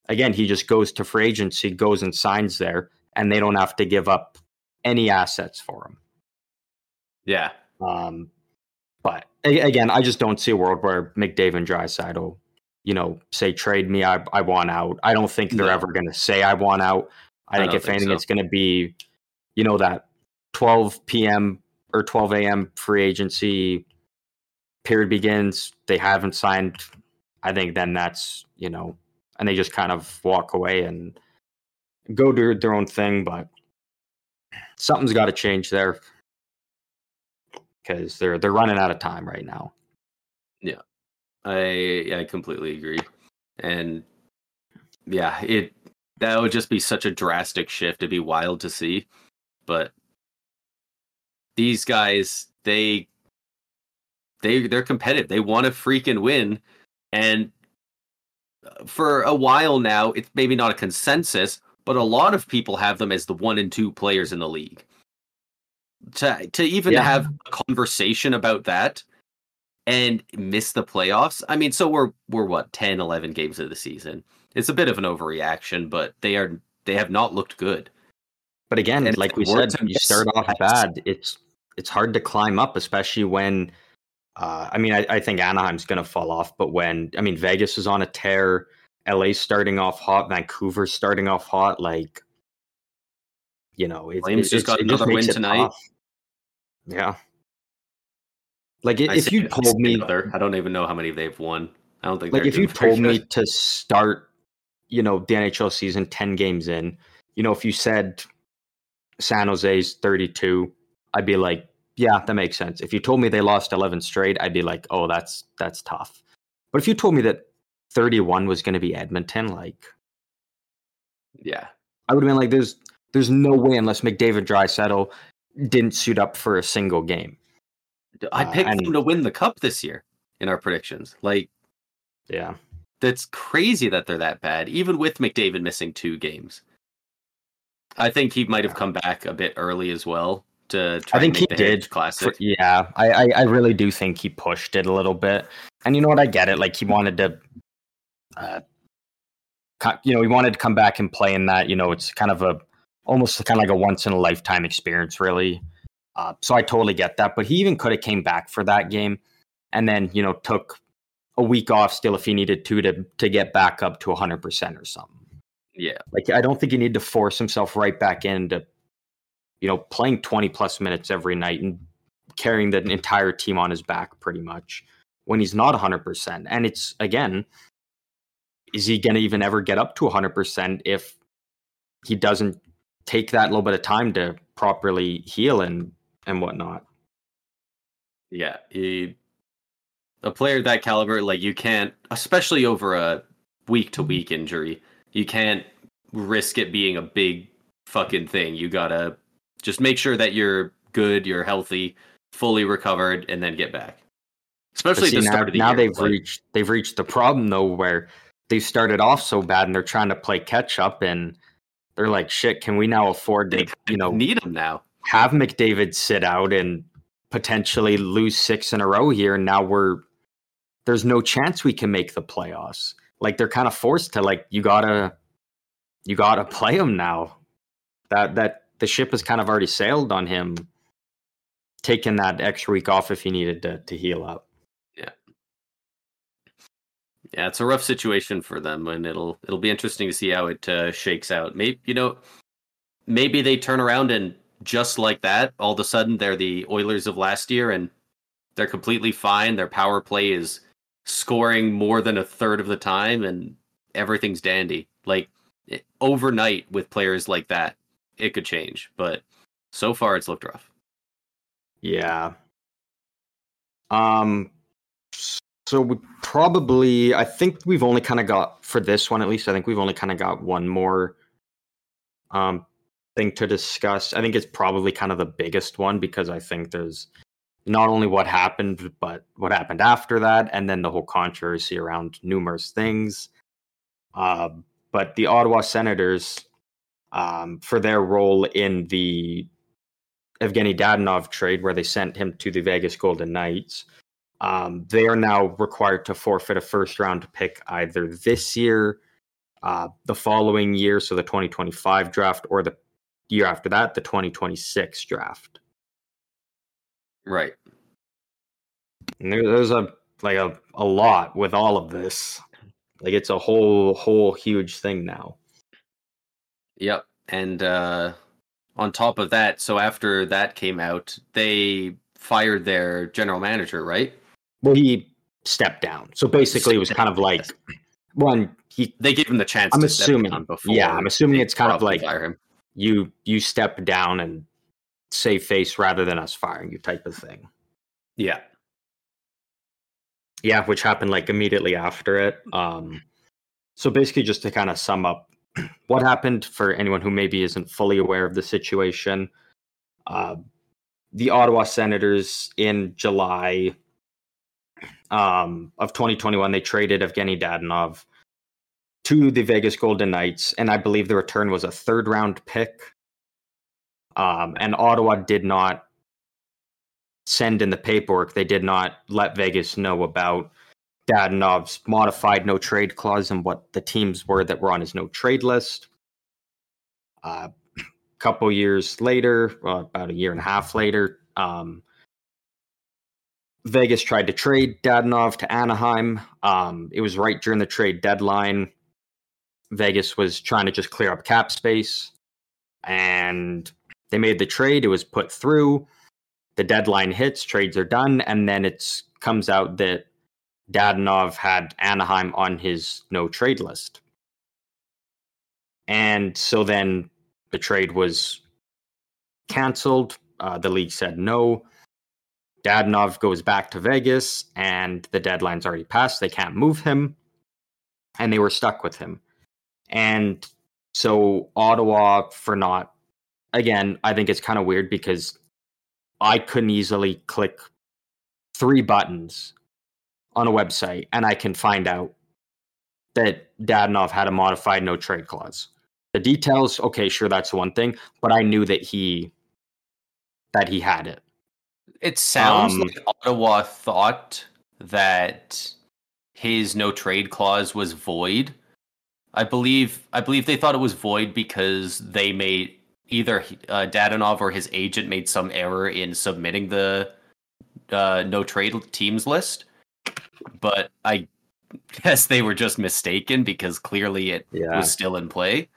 again, he just goes to free agency, goes and signs there, and they don't have to give up any assets for him. yeah, Um, but again, I just don't see a world where McDavid and Draisaitl you know, say trade me. I I want out. I don't think they're No. ever going to say I want out. I, I think if think anything, so. it's going to be, you know, that 12 p.m. or 12 a.m. free agency period begins. They haven't signed. I think then that's you know, and they just kind of walk away and go do their own thing. But something's got to change there because they're they're running out of time right now. I I completely agree, and yeah, it that would just be such a drastic shift. It'd be wild to see, but these guys they they they're competitive. They want to freaking win, and for a while now, it's maybe not a consensus, but a lot of people have them as the one and two players in the league. To to even Yeah. have a conversation about that and miss the playoffs. I mean, so we're we're what 10, 11 games of the season. It's a bit of an overreaction, but they are they have not looked good. But again, And like we said, you start off bad. It's it's hard to climb up, especially when. Uh, I mean, I, I think Anaheim's going to fall off, but when I mean Vegas is on a tear, LA starting off hot, Vancouver starting off hot, like you know, it, Flames it, just got another win tonight. tough. Yeah, like i- if you told me. I don't even know how many they've won. I don't think like if you told me to start you know the nhl season 10 games in you know if you said san jose's 32 i'd be like yeah that makes sense. If you told me they lost 11 straight i'd be like oh that's that's tough. But if you told me that 31 was going to be edmonton like yeah, i would have been like there's there's no way unless mcdavid Draisaitl didn't suit up for a single game I Uh, picked and- them to win the cup this year in our predictions. Like yeah that's crazy that they're that bad, even with McDavid missing two games. I think he might have come back a bit early as well to try I think and make he the did. Classic. For- yeah, I, I I really do think he pushed it a little bit, and you know what? I get it. Like he wanted to, uh, you know, he wanted to come back and play in that. You know, it's kind of a almost kind of like a once in a lifetime experience, really. Uh, so I totally get that. But he even could have came back for that game, and then you know took a week off still if he needed to to to get back up to hundred percent or something. yeah, Like I don't think he needed to force himself right back into, you know, playing twenty plus minutes every night and carrying the entire team on his back pretty much when he's not hundred percent. And it's again, is he going to even ever get up to hundred percent if he doesn't take that little bit of time to properly heal and and whatnot? yeah. He, a player that caliber, like you can't, especially over a week to week injury, you can't risk it being a big fucking thing. You gotta just make sure that you're good, you're healthy, fully recovered, and then get back. Especially see, at the now, start of the now year. they've like, reached they've reached the problem though where they started off so bad and they're trying to play catch up and they're like shit can we now afford to you know need him now. Have mcdavid sit out and potentially lose six in a row here and now we're there's no chance we can make the playoffs like they're kind of forced to like you gotta you gotta play him now that that the ship has kind of already sailed on him taking that extra week off if he needed to, to heal up. Yeah. Yeah, it's a rough situation for them, and it'll it'll be interesting to see how it uh, shakes out. Maybe you know, maybe they turn around and just like that, all of a sudden they're the Oilers of last year, and they're completely fine. Their power play is scoring more than a third of the time, and everything's dandy. Like overnight with players like that, it could change, but so far it's looked rough. Yeah. Um. So we probably, I think we've only kind of got for this one at least. I think we've only kind of got one more um thing to discuss. I think it's probably kind of the biggest one because I think there's not only what happened, but what happened after that, and then the whole controversy around numerous things. Uh, but the Ottawa Senators, um, for their role in the Evgeny Dadonov trade, where they sent him to the Vegas Golden Knights, um, they are now required to forfeit a first round pick either this year, uh, the following year, so the 2025 draft, or the year after that, the 2026 draft. Right. And there, there's a like a, a lot with all of this. Like it's a whole whole huge thing now. Yep. And uh, on top of that, so after that came out, they fired their general manager, right? Well, he stepped down. So basically, it was kind of like one. He They gave him the chance. I'm to step assuming- down before yeah, I'm assuming it's kind of like- fire him. You you step down and save face rather than us firing you type of thing. Yeah. Yeah, which happened like immediately after it. Um, so basically, just to kind of sum up what happened for anyone who maybe isn't fully aware of the situation, uh, the Ottawa Senators in July um, of 2021 they traded Evgeny Dadonov to the Vegas Golden Knights, and I believe the return was a third round pick. Um, and Ottawa did not send in the paperwork. They did not let Vegas know about Dadonov's modified no trade clause and what the teams were that were on his no trade list. A uh, couple years later, well, about a year and a half later, um, Vegas tried to trade Dadonov to Anaheim. Um, it was right during the trade deadline. Vegas was trying to just clear up cap space, and they made the trade. It was put through. The deadline hits, trades are done, and then it comes out that Dadonov had Anaheim on his no trade list. And so then the trade was canceled. Uh, the league said no. Dadonov goes back to Vegas, and the deadline's already passed. They can't move him, and they were stuck with him. And so Ottawa, for not, again, I think it's kind of weird because I couldn't easily click three buttons on a website and I can find out that Dadonov had a modified no trade clause. The details, okay, sure, that's one thing, but I knew that he that he had it. It sounds Um, like Ottawa thought that his no trade clause was void. I believe I believe they thought it was void because they made either uh, Dadonov or his agent made some error in submitting the uh, no trade teams list. But I guess they were just mistaken because clearly it Yeah. was still in play.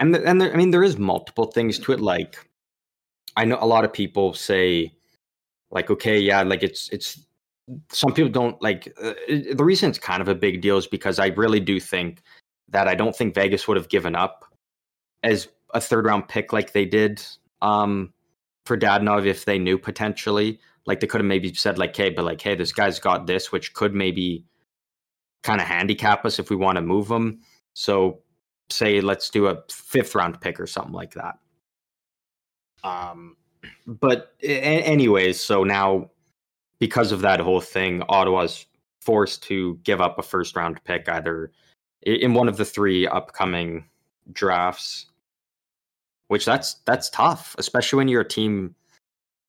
and th- and there, I mean there is multiple things to it. Like I know a lot of people say, like, okay, yeah, like it's it's some people don't like uh, the reason it's kind of a big deal is because I really do think that I don't think Vegas would have given up as a third round pick like they did um, for Dadonov if they knew potentially. Like they could have maybe said like, hey, but like, hey, this guy's got this, which could maybe kind of handicap us if we want to move him. So say let's do a fifth round pick or something like that. Um, but anyways, so now because of that whole thing, Ottawa's forced to give up a first round pick either in one of the three upcoming drafts. Which that's that's tough, especially when you're a team,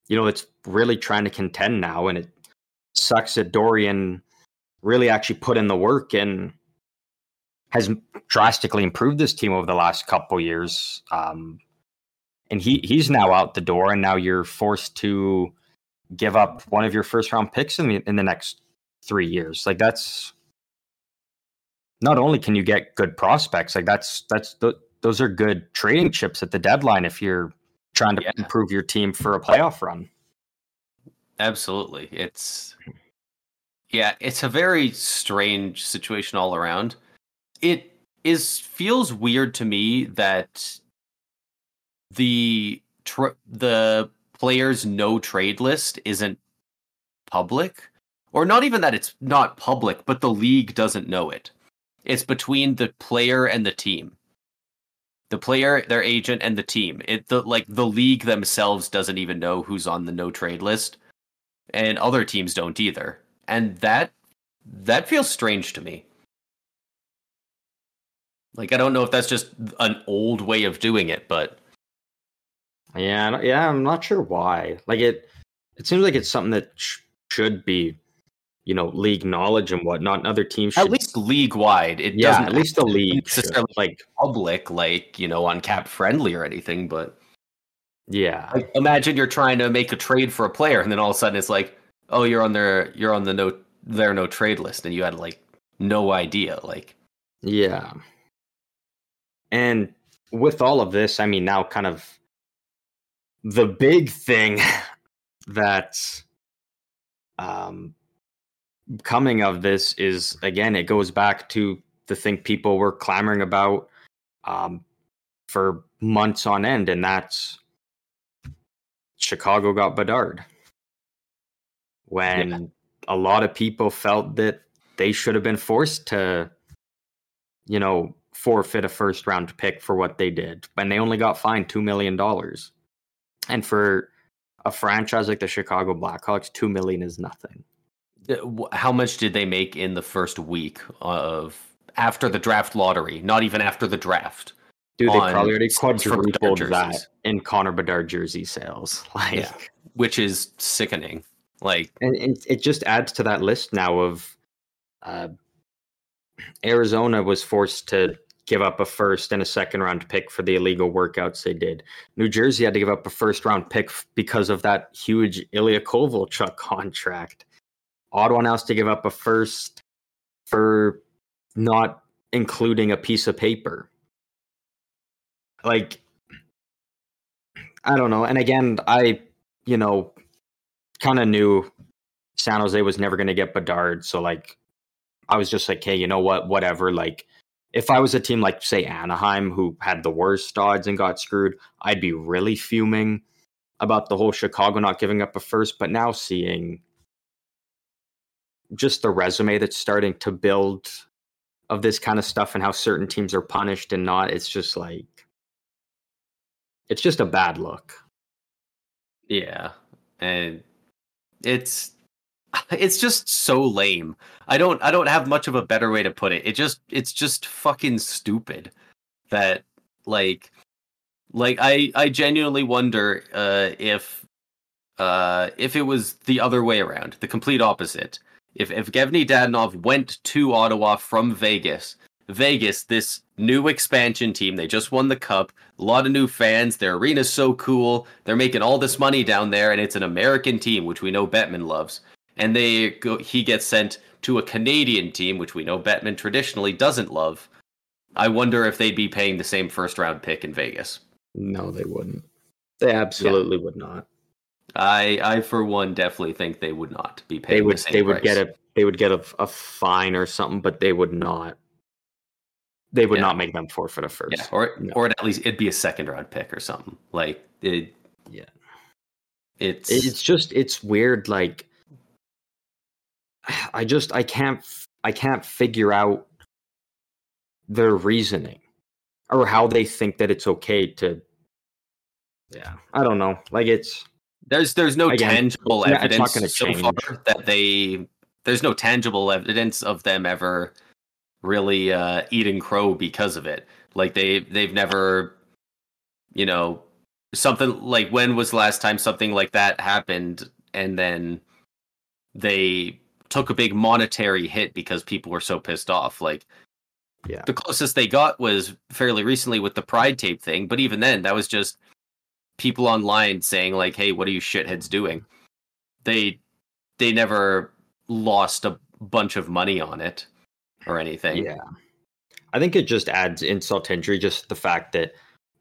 you know, that's really trying to contend now, and it sucks that Dorion really actually put in the work and has drastically improved this team over the last couple years. Um, and he he's now out the door, and now you're forced to give up one of your first round picks in the in the next three years. Like that's not only can you get good prospects, like that's that's those are good trading chips at the deadline if you're trying to yeah. improve your team for a playoff run. Absolutely. It's yeah, it's a very strange situation all around. It is feels weird to me that the tr- the players no trade list isn't public or not even that it's not public but the league doesn't know it it's between the player and the team. The player their agent and the team. It the like the league themselves doesn't even know who's on the no trade list and other teams don't either. And that that feels strange to me. Like i don't know if that's just an old way of doing it but yeah yeah i'm not sure why. Like it it seems like it's something that sh- should be you know league knowledge and whatnot. And other teams should, at least league wide. It yeah, doesn't at least the league necessarily like public, like you know, on cap friendly or anything. But yeah, like, imagine you're trying to make a trade for a player, and then all of a sudden it's like, oh, you're on their you're on the no their no trade list, and you had like no idea. Like, yeah, and with all of this, I mean, now kind of the big thing that um coming of this is again, it goes back to the thing people were clamoring about um, for months on end, and that's Chicago got Bedard. When yeah. a lot of people felt that they should have been forced to, you know, forfeit a first round pick for what they did, and they only got fined $2 million. And for a franchise like the Chicago Blackhawks, 2 million is nothing how much did they make in the first week of after the draft lottery? Not even after the draft. Dude, they probably already quadrupled that in Connor Bedard jersey sales. Like, yeah, which is sickening. Like, and, and, it just adds to that list now of uh, Arizona was forced to give up a first and a second round pick for the illegal workouts they did. New Jersey had to give up a first round pick because of that huge Ilya Kovalchuk contract. Ottawa has to give up a first for not including a piece of paper. Like, I don't know. And again, I, you know, kind of knew San Jose was never going to get Bedard. So, like, I was just like, hey, you know what? Whatever. Like, if I was a team like, say, Anaheim, who had the worst odds and got screwed, I'd be really fuming about the whole Chicago not giving up a first. But now seeing just the resume that's starting to build of this kind of stuff and how certain teams are punished and not it's just like it's just a bad look. Yeah. And it's it's just so lame. I don't i don't have much of a better way to put it. It just it's just fucking stupid that like like i i genuinely wonder uh if uh if it was the other way around the complete opposite if Evgeny Dadonov went to Ottawa from Vegas, Vegas, this new expansion team, they just won the cup, a lot of new fans, their arena's so cool, they're making all this money down there, and it's an American team, which we know Bettman loves. And they go, he gets sent to a Canadian team, which we know Bettman traditionally doesn't love. I wonder if they'd be paying the same first round pick in Vegas. No, they wouldn't. They absolutely yeah. would not. I I for one definitely think they would not be paid. They would the they would get a they would get a, a fine or something, but they would not. They would yeah. not make them forfeit a first. Yeah, or no. or at least it'd be a second round pick or something. Like it. Yeah. It's it's just it's weird. Like I just I can't I can't figure out their reasoning or how they think that it's okay to yeah i don't know like it's there's there's no Again, tangible evidence so change. far that they there's no tangible evidence of them ever really uh, eating crow because of it. Like they they've never, you know, something like when was the last time something like that happened, and then they took a big monetary hit because people were so pissed off. Like, yeah, the closest they got was fairly recently with the Pride tape thing, but even then, that was just people online saying like, "Hey, what are you shitheads doing?" They they never lost a bunch of money on it or anything. Yeah. I think it just adds insult to injury, just the fact that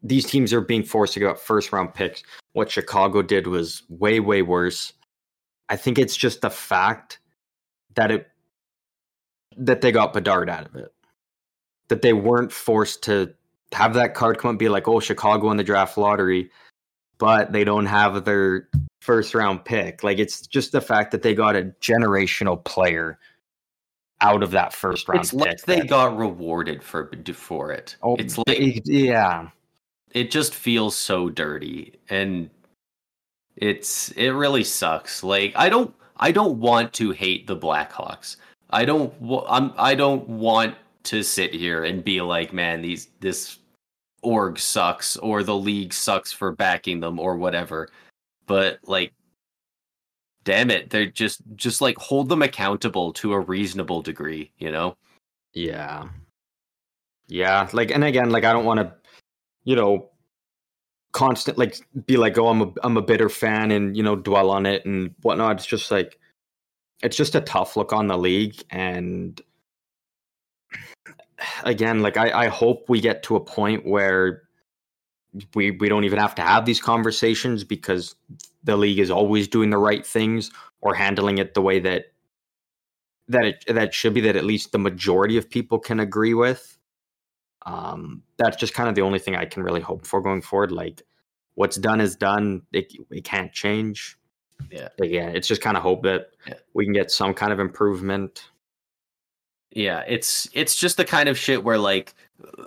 these teams are being forced to give up first round picks. What Chicago did was way, way worse. I think it's just the fact that it that they got Bedard out of it. That they weren't forced to have that card come and be like, oh, Chicago in the draft lottery, but they don't have their first round pick. Like it's just the fact that they got a generational player out of that first round It's like they got rewarded for for it. Oh, it's like it- yeah. it just feels so dirty and it's it really sucks like i don't i don't want to hate the blackhawks i don't i'm i don't want to sit here and be like man these this org sucks or the league sucks for backing them or whatever but like damn it they're just just like hold them accountable to a reasonable degree you know Yeah. Yeah, like and again, like I don't want to, you know, constant like be like, oh, I'm a I'm a bitter fan and you know dwell on it and whatnot. It's just like, it's just a tough look on the league and again, like I I hope we get to a point where we we don't even have to have these conversations because the league is always doing the right things or handling it the way that that it that should be that at least the majority of people can agree with. Um, that's just kind of the only thing I can really hope for going forward. Like, what's done is done. It it can't change. Yeah. Again, it's just kind of hope that Yeah. we can get some kind of improvement. Yeah, it's it's just the kind of shit where like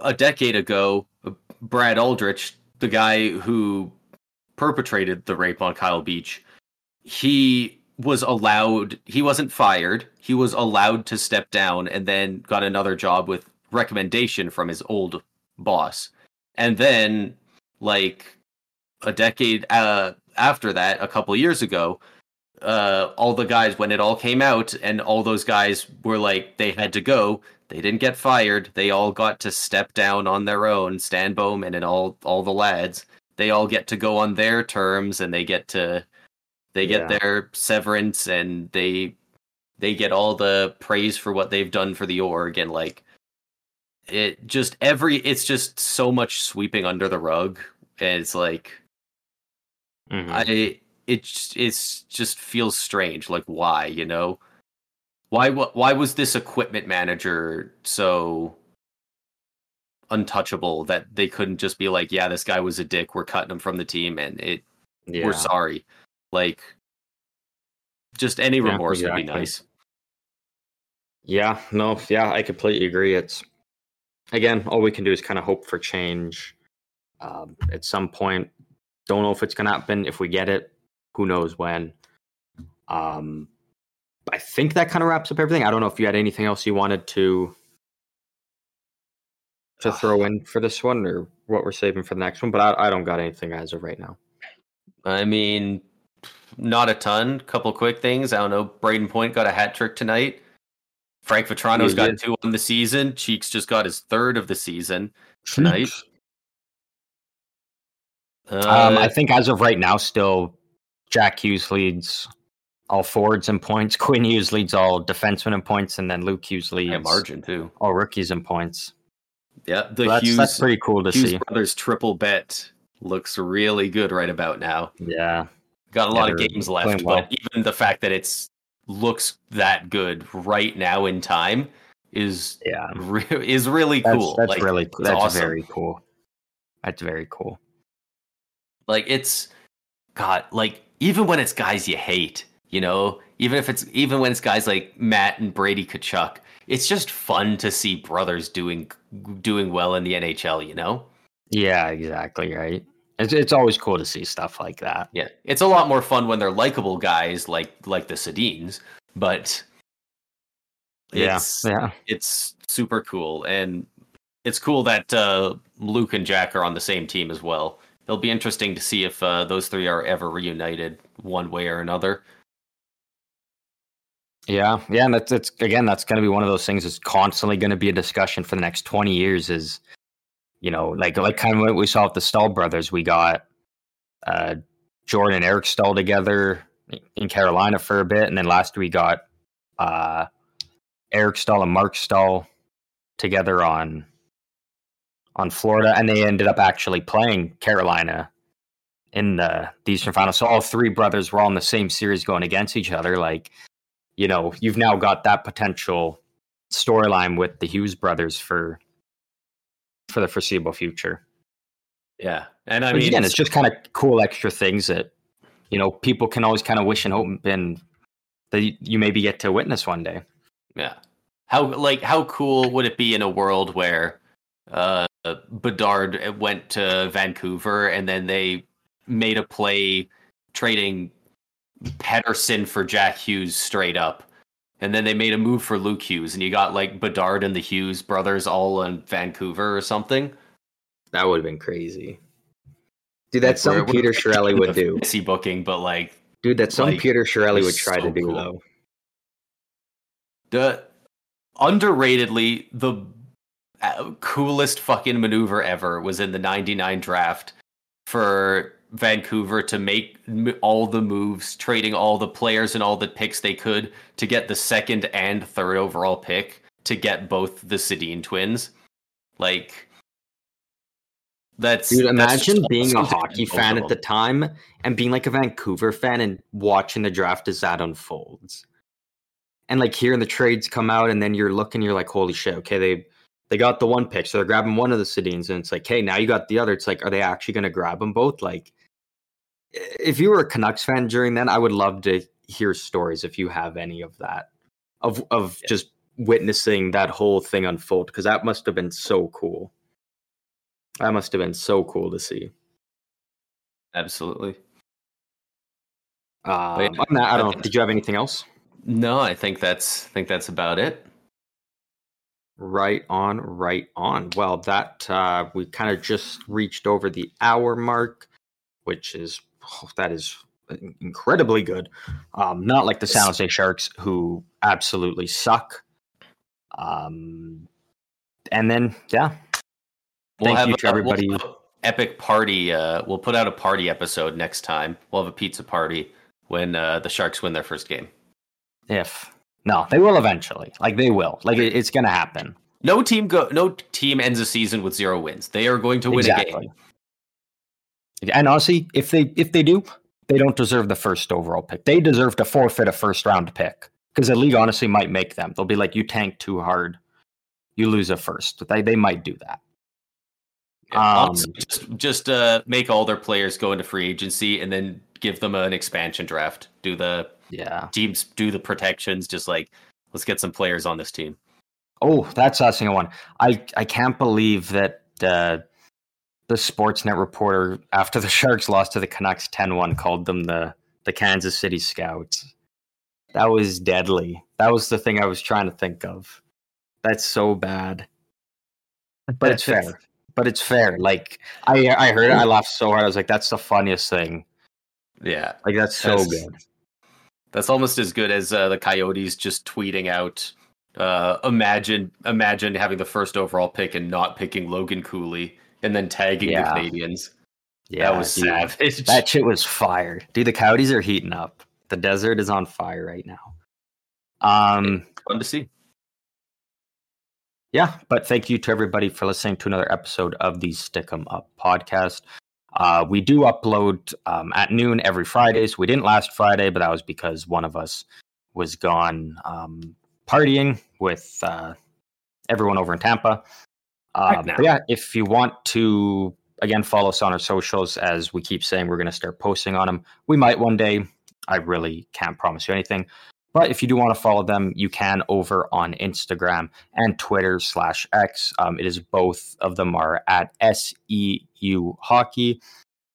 a decade ago, Brad Aldrich, the guy who perpetrated the rape on Kyle Beach, he was allowed he wasn't fired. He was allowed to step down and then got another job with recommendation from his old boss. And then like a decade uh after that, a couple years ago, uh, all the guys when it all came out and all those guys were like they had to go they didn't get fired they all got to step down on their own stan bowman and all all the lads they all get to go on their terms and they get to they get Yeah. their severance and they they get all the praise for what they've done for the org and like it just every it's just so much sweeping under the rug and it's like Mhm. I it it's just feels strange. Like why, you know? Why why was this equipment manager so untouchable that they couldn't just be like, yeah, this guy was a dick. We're cutting him from the team, and it yeah. we're sorry. Like, just any Yeah, remorse would be nice. Yeah, no, yeah, I completely agree. It's again, all we can do is kind of hope for change. Um, at some point, don't know if it's gonna happen. If we get it, who knows when. Um, I think that kind of wraps up everything. I don't know if you had anything else you wanted to to throw in for this one, or what we're saving for the next one. But I, I don't got anything as of right now. I mean, not a ton. Couple quick things. I don't know. Brayden Point got a hat trick tonight. Frank Vatrano's Yeah, got two on the season. Cheeks just got his third of the season tonight. Um, Uh, I think as of right now, still Jack Hughes leads all forwards in points. Quinn Hughes leads all defensemen in points, and then Luke Hughes leads by margin too. all rookies in points. Yeah, the So that's, Hughes, that's pretty cool to Hughes see. brothers triple bet looks really good right about now. Yeah, Got a Yeah, lot of games left, well. but even the fact that it's looks that good right now in time is yeah, re- is really that's, cool. that's Like, really that's awesome. very cool. That's very cool. like it's god like even when it's guys you hate you know? Even if it's even when it's guys like matt and brady Tkachuk, it's just fun to see brothers doing doing well in the nhl you know? Yeah, exactly right. It's it's always cool to see stuff like that. yeah. It's a lot more fun when they're likable guys like like the Sedins but Yeah, it's yeah, it's super cool. And it's cool that uh luke and jack are on the same team as well it'll be interesting to see if uh, those three are ever reunited one way or another yeah, yeah. And that's that's again, that's going to be one of those things that's constantly going to be a discussion for the next twenty years. Is you know, like like kind of what we saw with the Staal brothers. We got uh, Jordan and Eric Staal together in Carolina for a bit, and then last we got uh, Eric Staal and Mark Staal together on on Florida, and they ended up actually playing Carolina in the, the Eastern Final. So all three brothers were in the same series going against each other. Like, you know, you've now got that potential storyline with the Hughes brothers for for the foreseeable future. Yeah, and I But mean, again, it's just kind of cool extra things that you know people can always kind of wish and hope and that you maybe get to witness one day. Yeah. How like how cool would it be in a world where uh Bedard went to Vancouver and then they made a play trading Pettersson for Jack Hughes straight up. And then they made a move for Luke Hughes and you got like Bedard and the Hughes brothers all in Vancouver or something. That would have been crazy, dude. That's Like, something Peter Chiarelli would do, fantasy booking, but like dude. That's something like, Peter Chiarelli would try to do cool. though. the underratedly the uh, Uh, coolest fucking maneuver ever was in the 99 draft for Vancouver to make all the moves, trading all the players and all the picks they could to get the second and third overall pick to get both the Sedin twins. Like that's Dude, that's imagine just being a hockey fan at the time and being like a Vancouver fan and watching the draft as that unfolds. And like hearing the trades come out, and then you're looking, you're like, holy shit, okay, they they got the one pick, so they're grabbing one of the Sedins, and it's like, hey, now you got the other. It's like, are they actually going to grab them both? Like, if you were a Canucks fan during then, I would love to hear stories if you have any of that, of of Yeah. just witnessing that whole thing unfold, because that must have been so cool. That must have been so cool to see. Absolutely. Um, yeah, than that, I I don't know. Did you have anything else? No, I think that's I think that's about it. Right on, right on. Well, that uh, we kind of just reached over the hour mark, which is oh, that is incredibly good. Um, not like the San Jose Sharks, who absolutely suck. Um, and then yeah, We'll Thank have you a- to everybody. We'll epic party. Uh, we'll put out a party episode next time. We'll have a pizza party when uh, the Sharks win their first game. if no, they will eventually. Like they will. Like it, it's gonna happen. No team go. No team ends a season with zero wins. They are going to win a game. And honestly, if they if they do, they don't deserve the first overall pick. They deserve to forfeit a first round pick because the league honestly might make them. They'll be like, "You tank too hard, you lose a first. They they might do that. Yeah, Um, just just uh, make all their players go into free agency and then give them an expansion draft. Do the Yeah. teams do the protections? Just like let's get some players on this team. Oh, that's a single one. I I can't believe that uh, the Sportsnet reporter after the Sharks lost to the Canucks 10-1 called them the the Kansas City Scouts. That was deadly. That was the thing I was trying to think of. That's so bad. But it's fair. But it's fair. Like I I heard it, I laughed so hard. I was like, that's the funniest thing. Yeah, Like that's so That's- good. That's almost as good as uh, the Coyotes just tweeting out. Uh, imagine, imagine having the first overall pick and not picking Logan Cooley, and then tagging Yeah. the Canadiens. Yeah, that was dude. savage. That shit was fire. Dude, the Coyotes are heating up. The desert is on fire right now. Um fun to see. yeah, but thank you to everybody for listening to another episode of the Stick 'em Up podcast. Uh, we do upload um, at noon every Fridays. We didn't last Friday, but that was because one of us was gone um, partying with uh, everyone over in Tampa. Um, but yeah, if you want to again follow us on our socials, as we keep saying, we're going to start posting on them. We might one day. I really can't promise you anything. But if you do want to follow them, you can over on Instagram and Twitter slash X. Um, it is both of them are at SEU Hockey.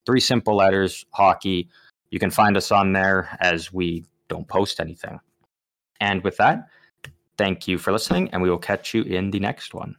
Three simple letters, hockey. You can find us on there as we don't post anything. And with that, thank you for listening, and we will catch you in the next one.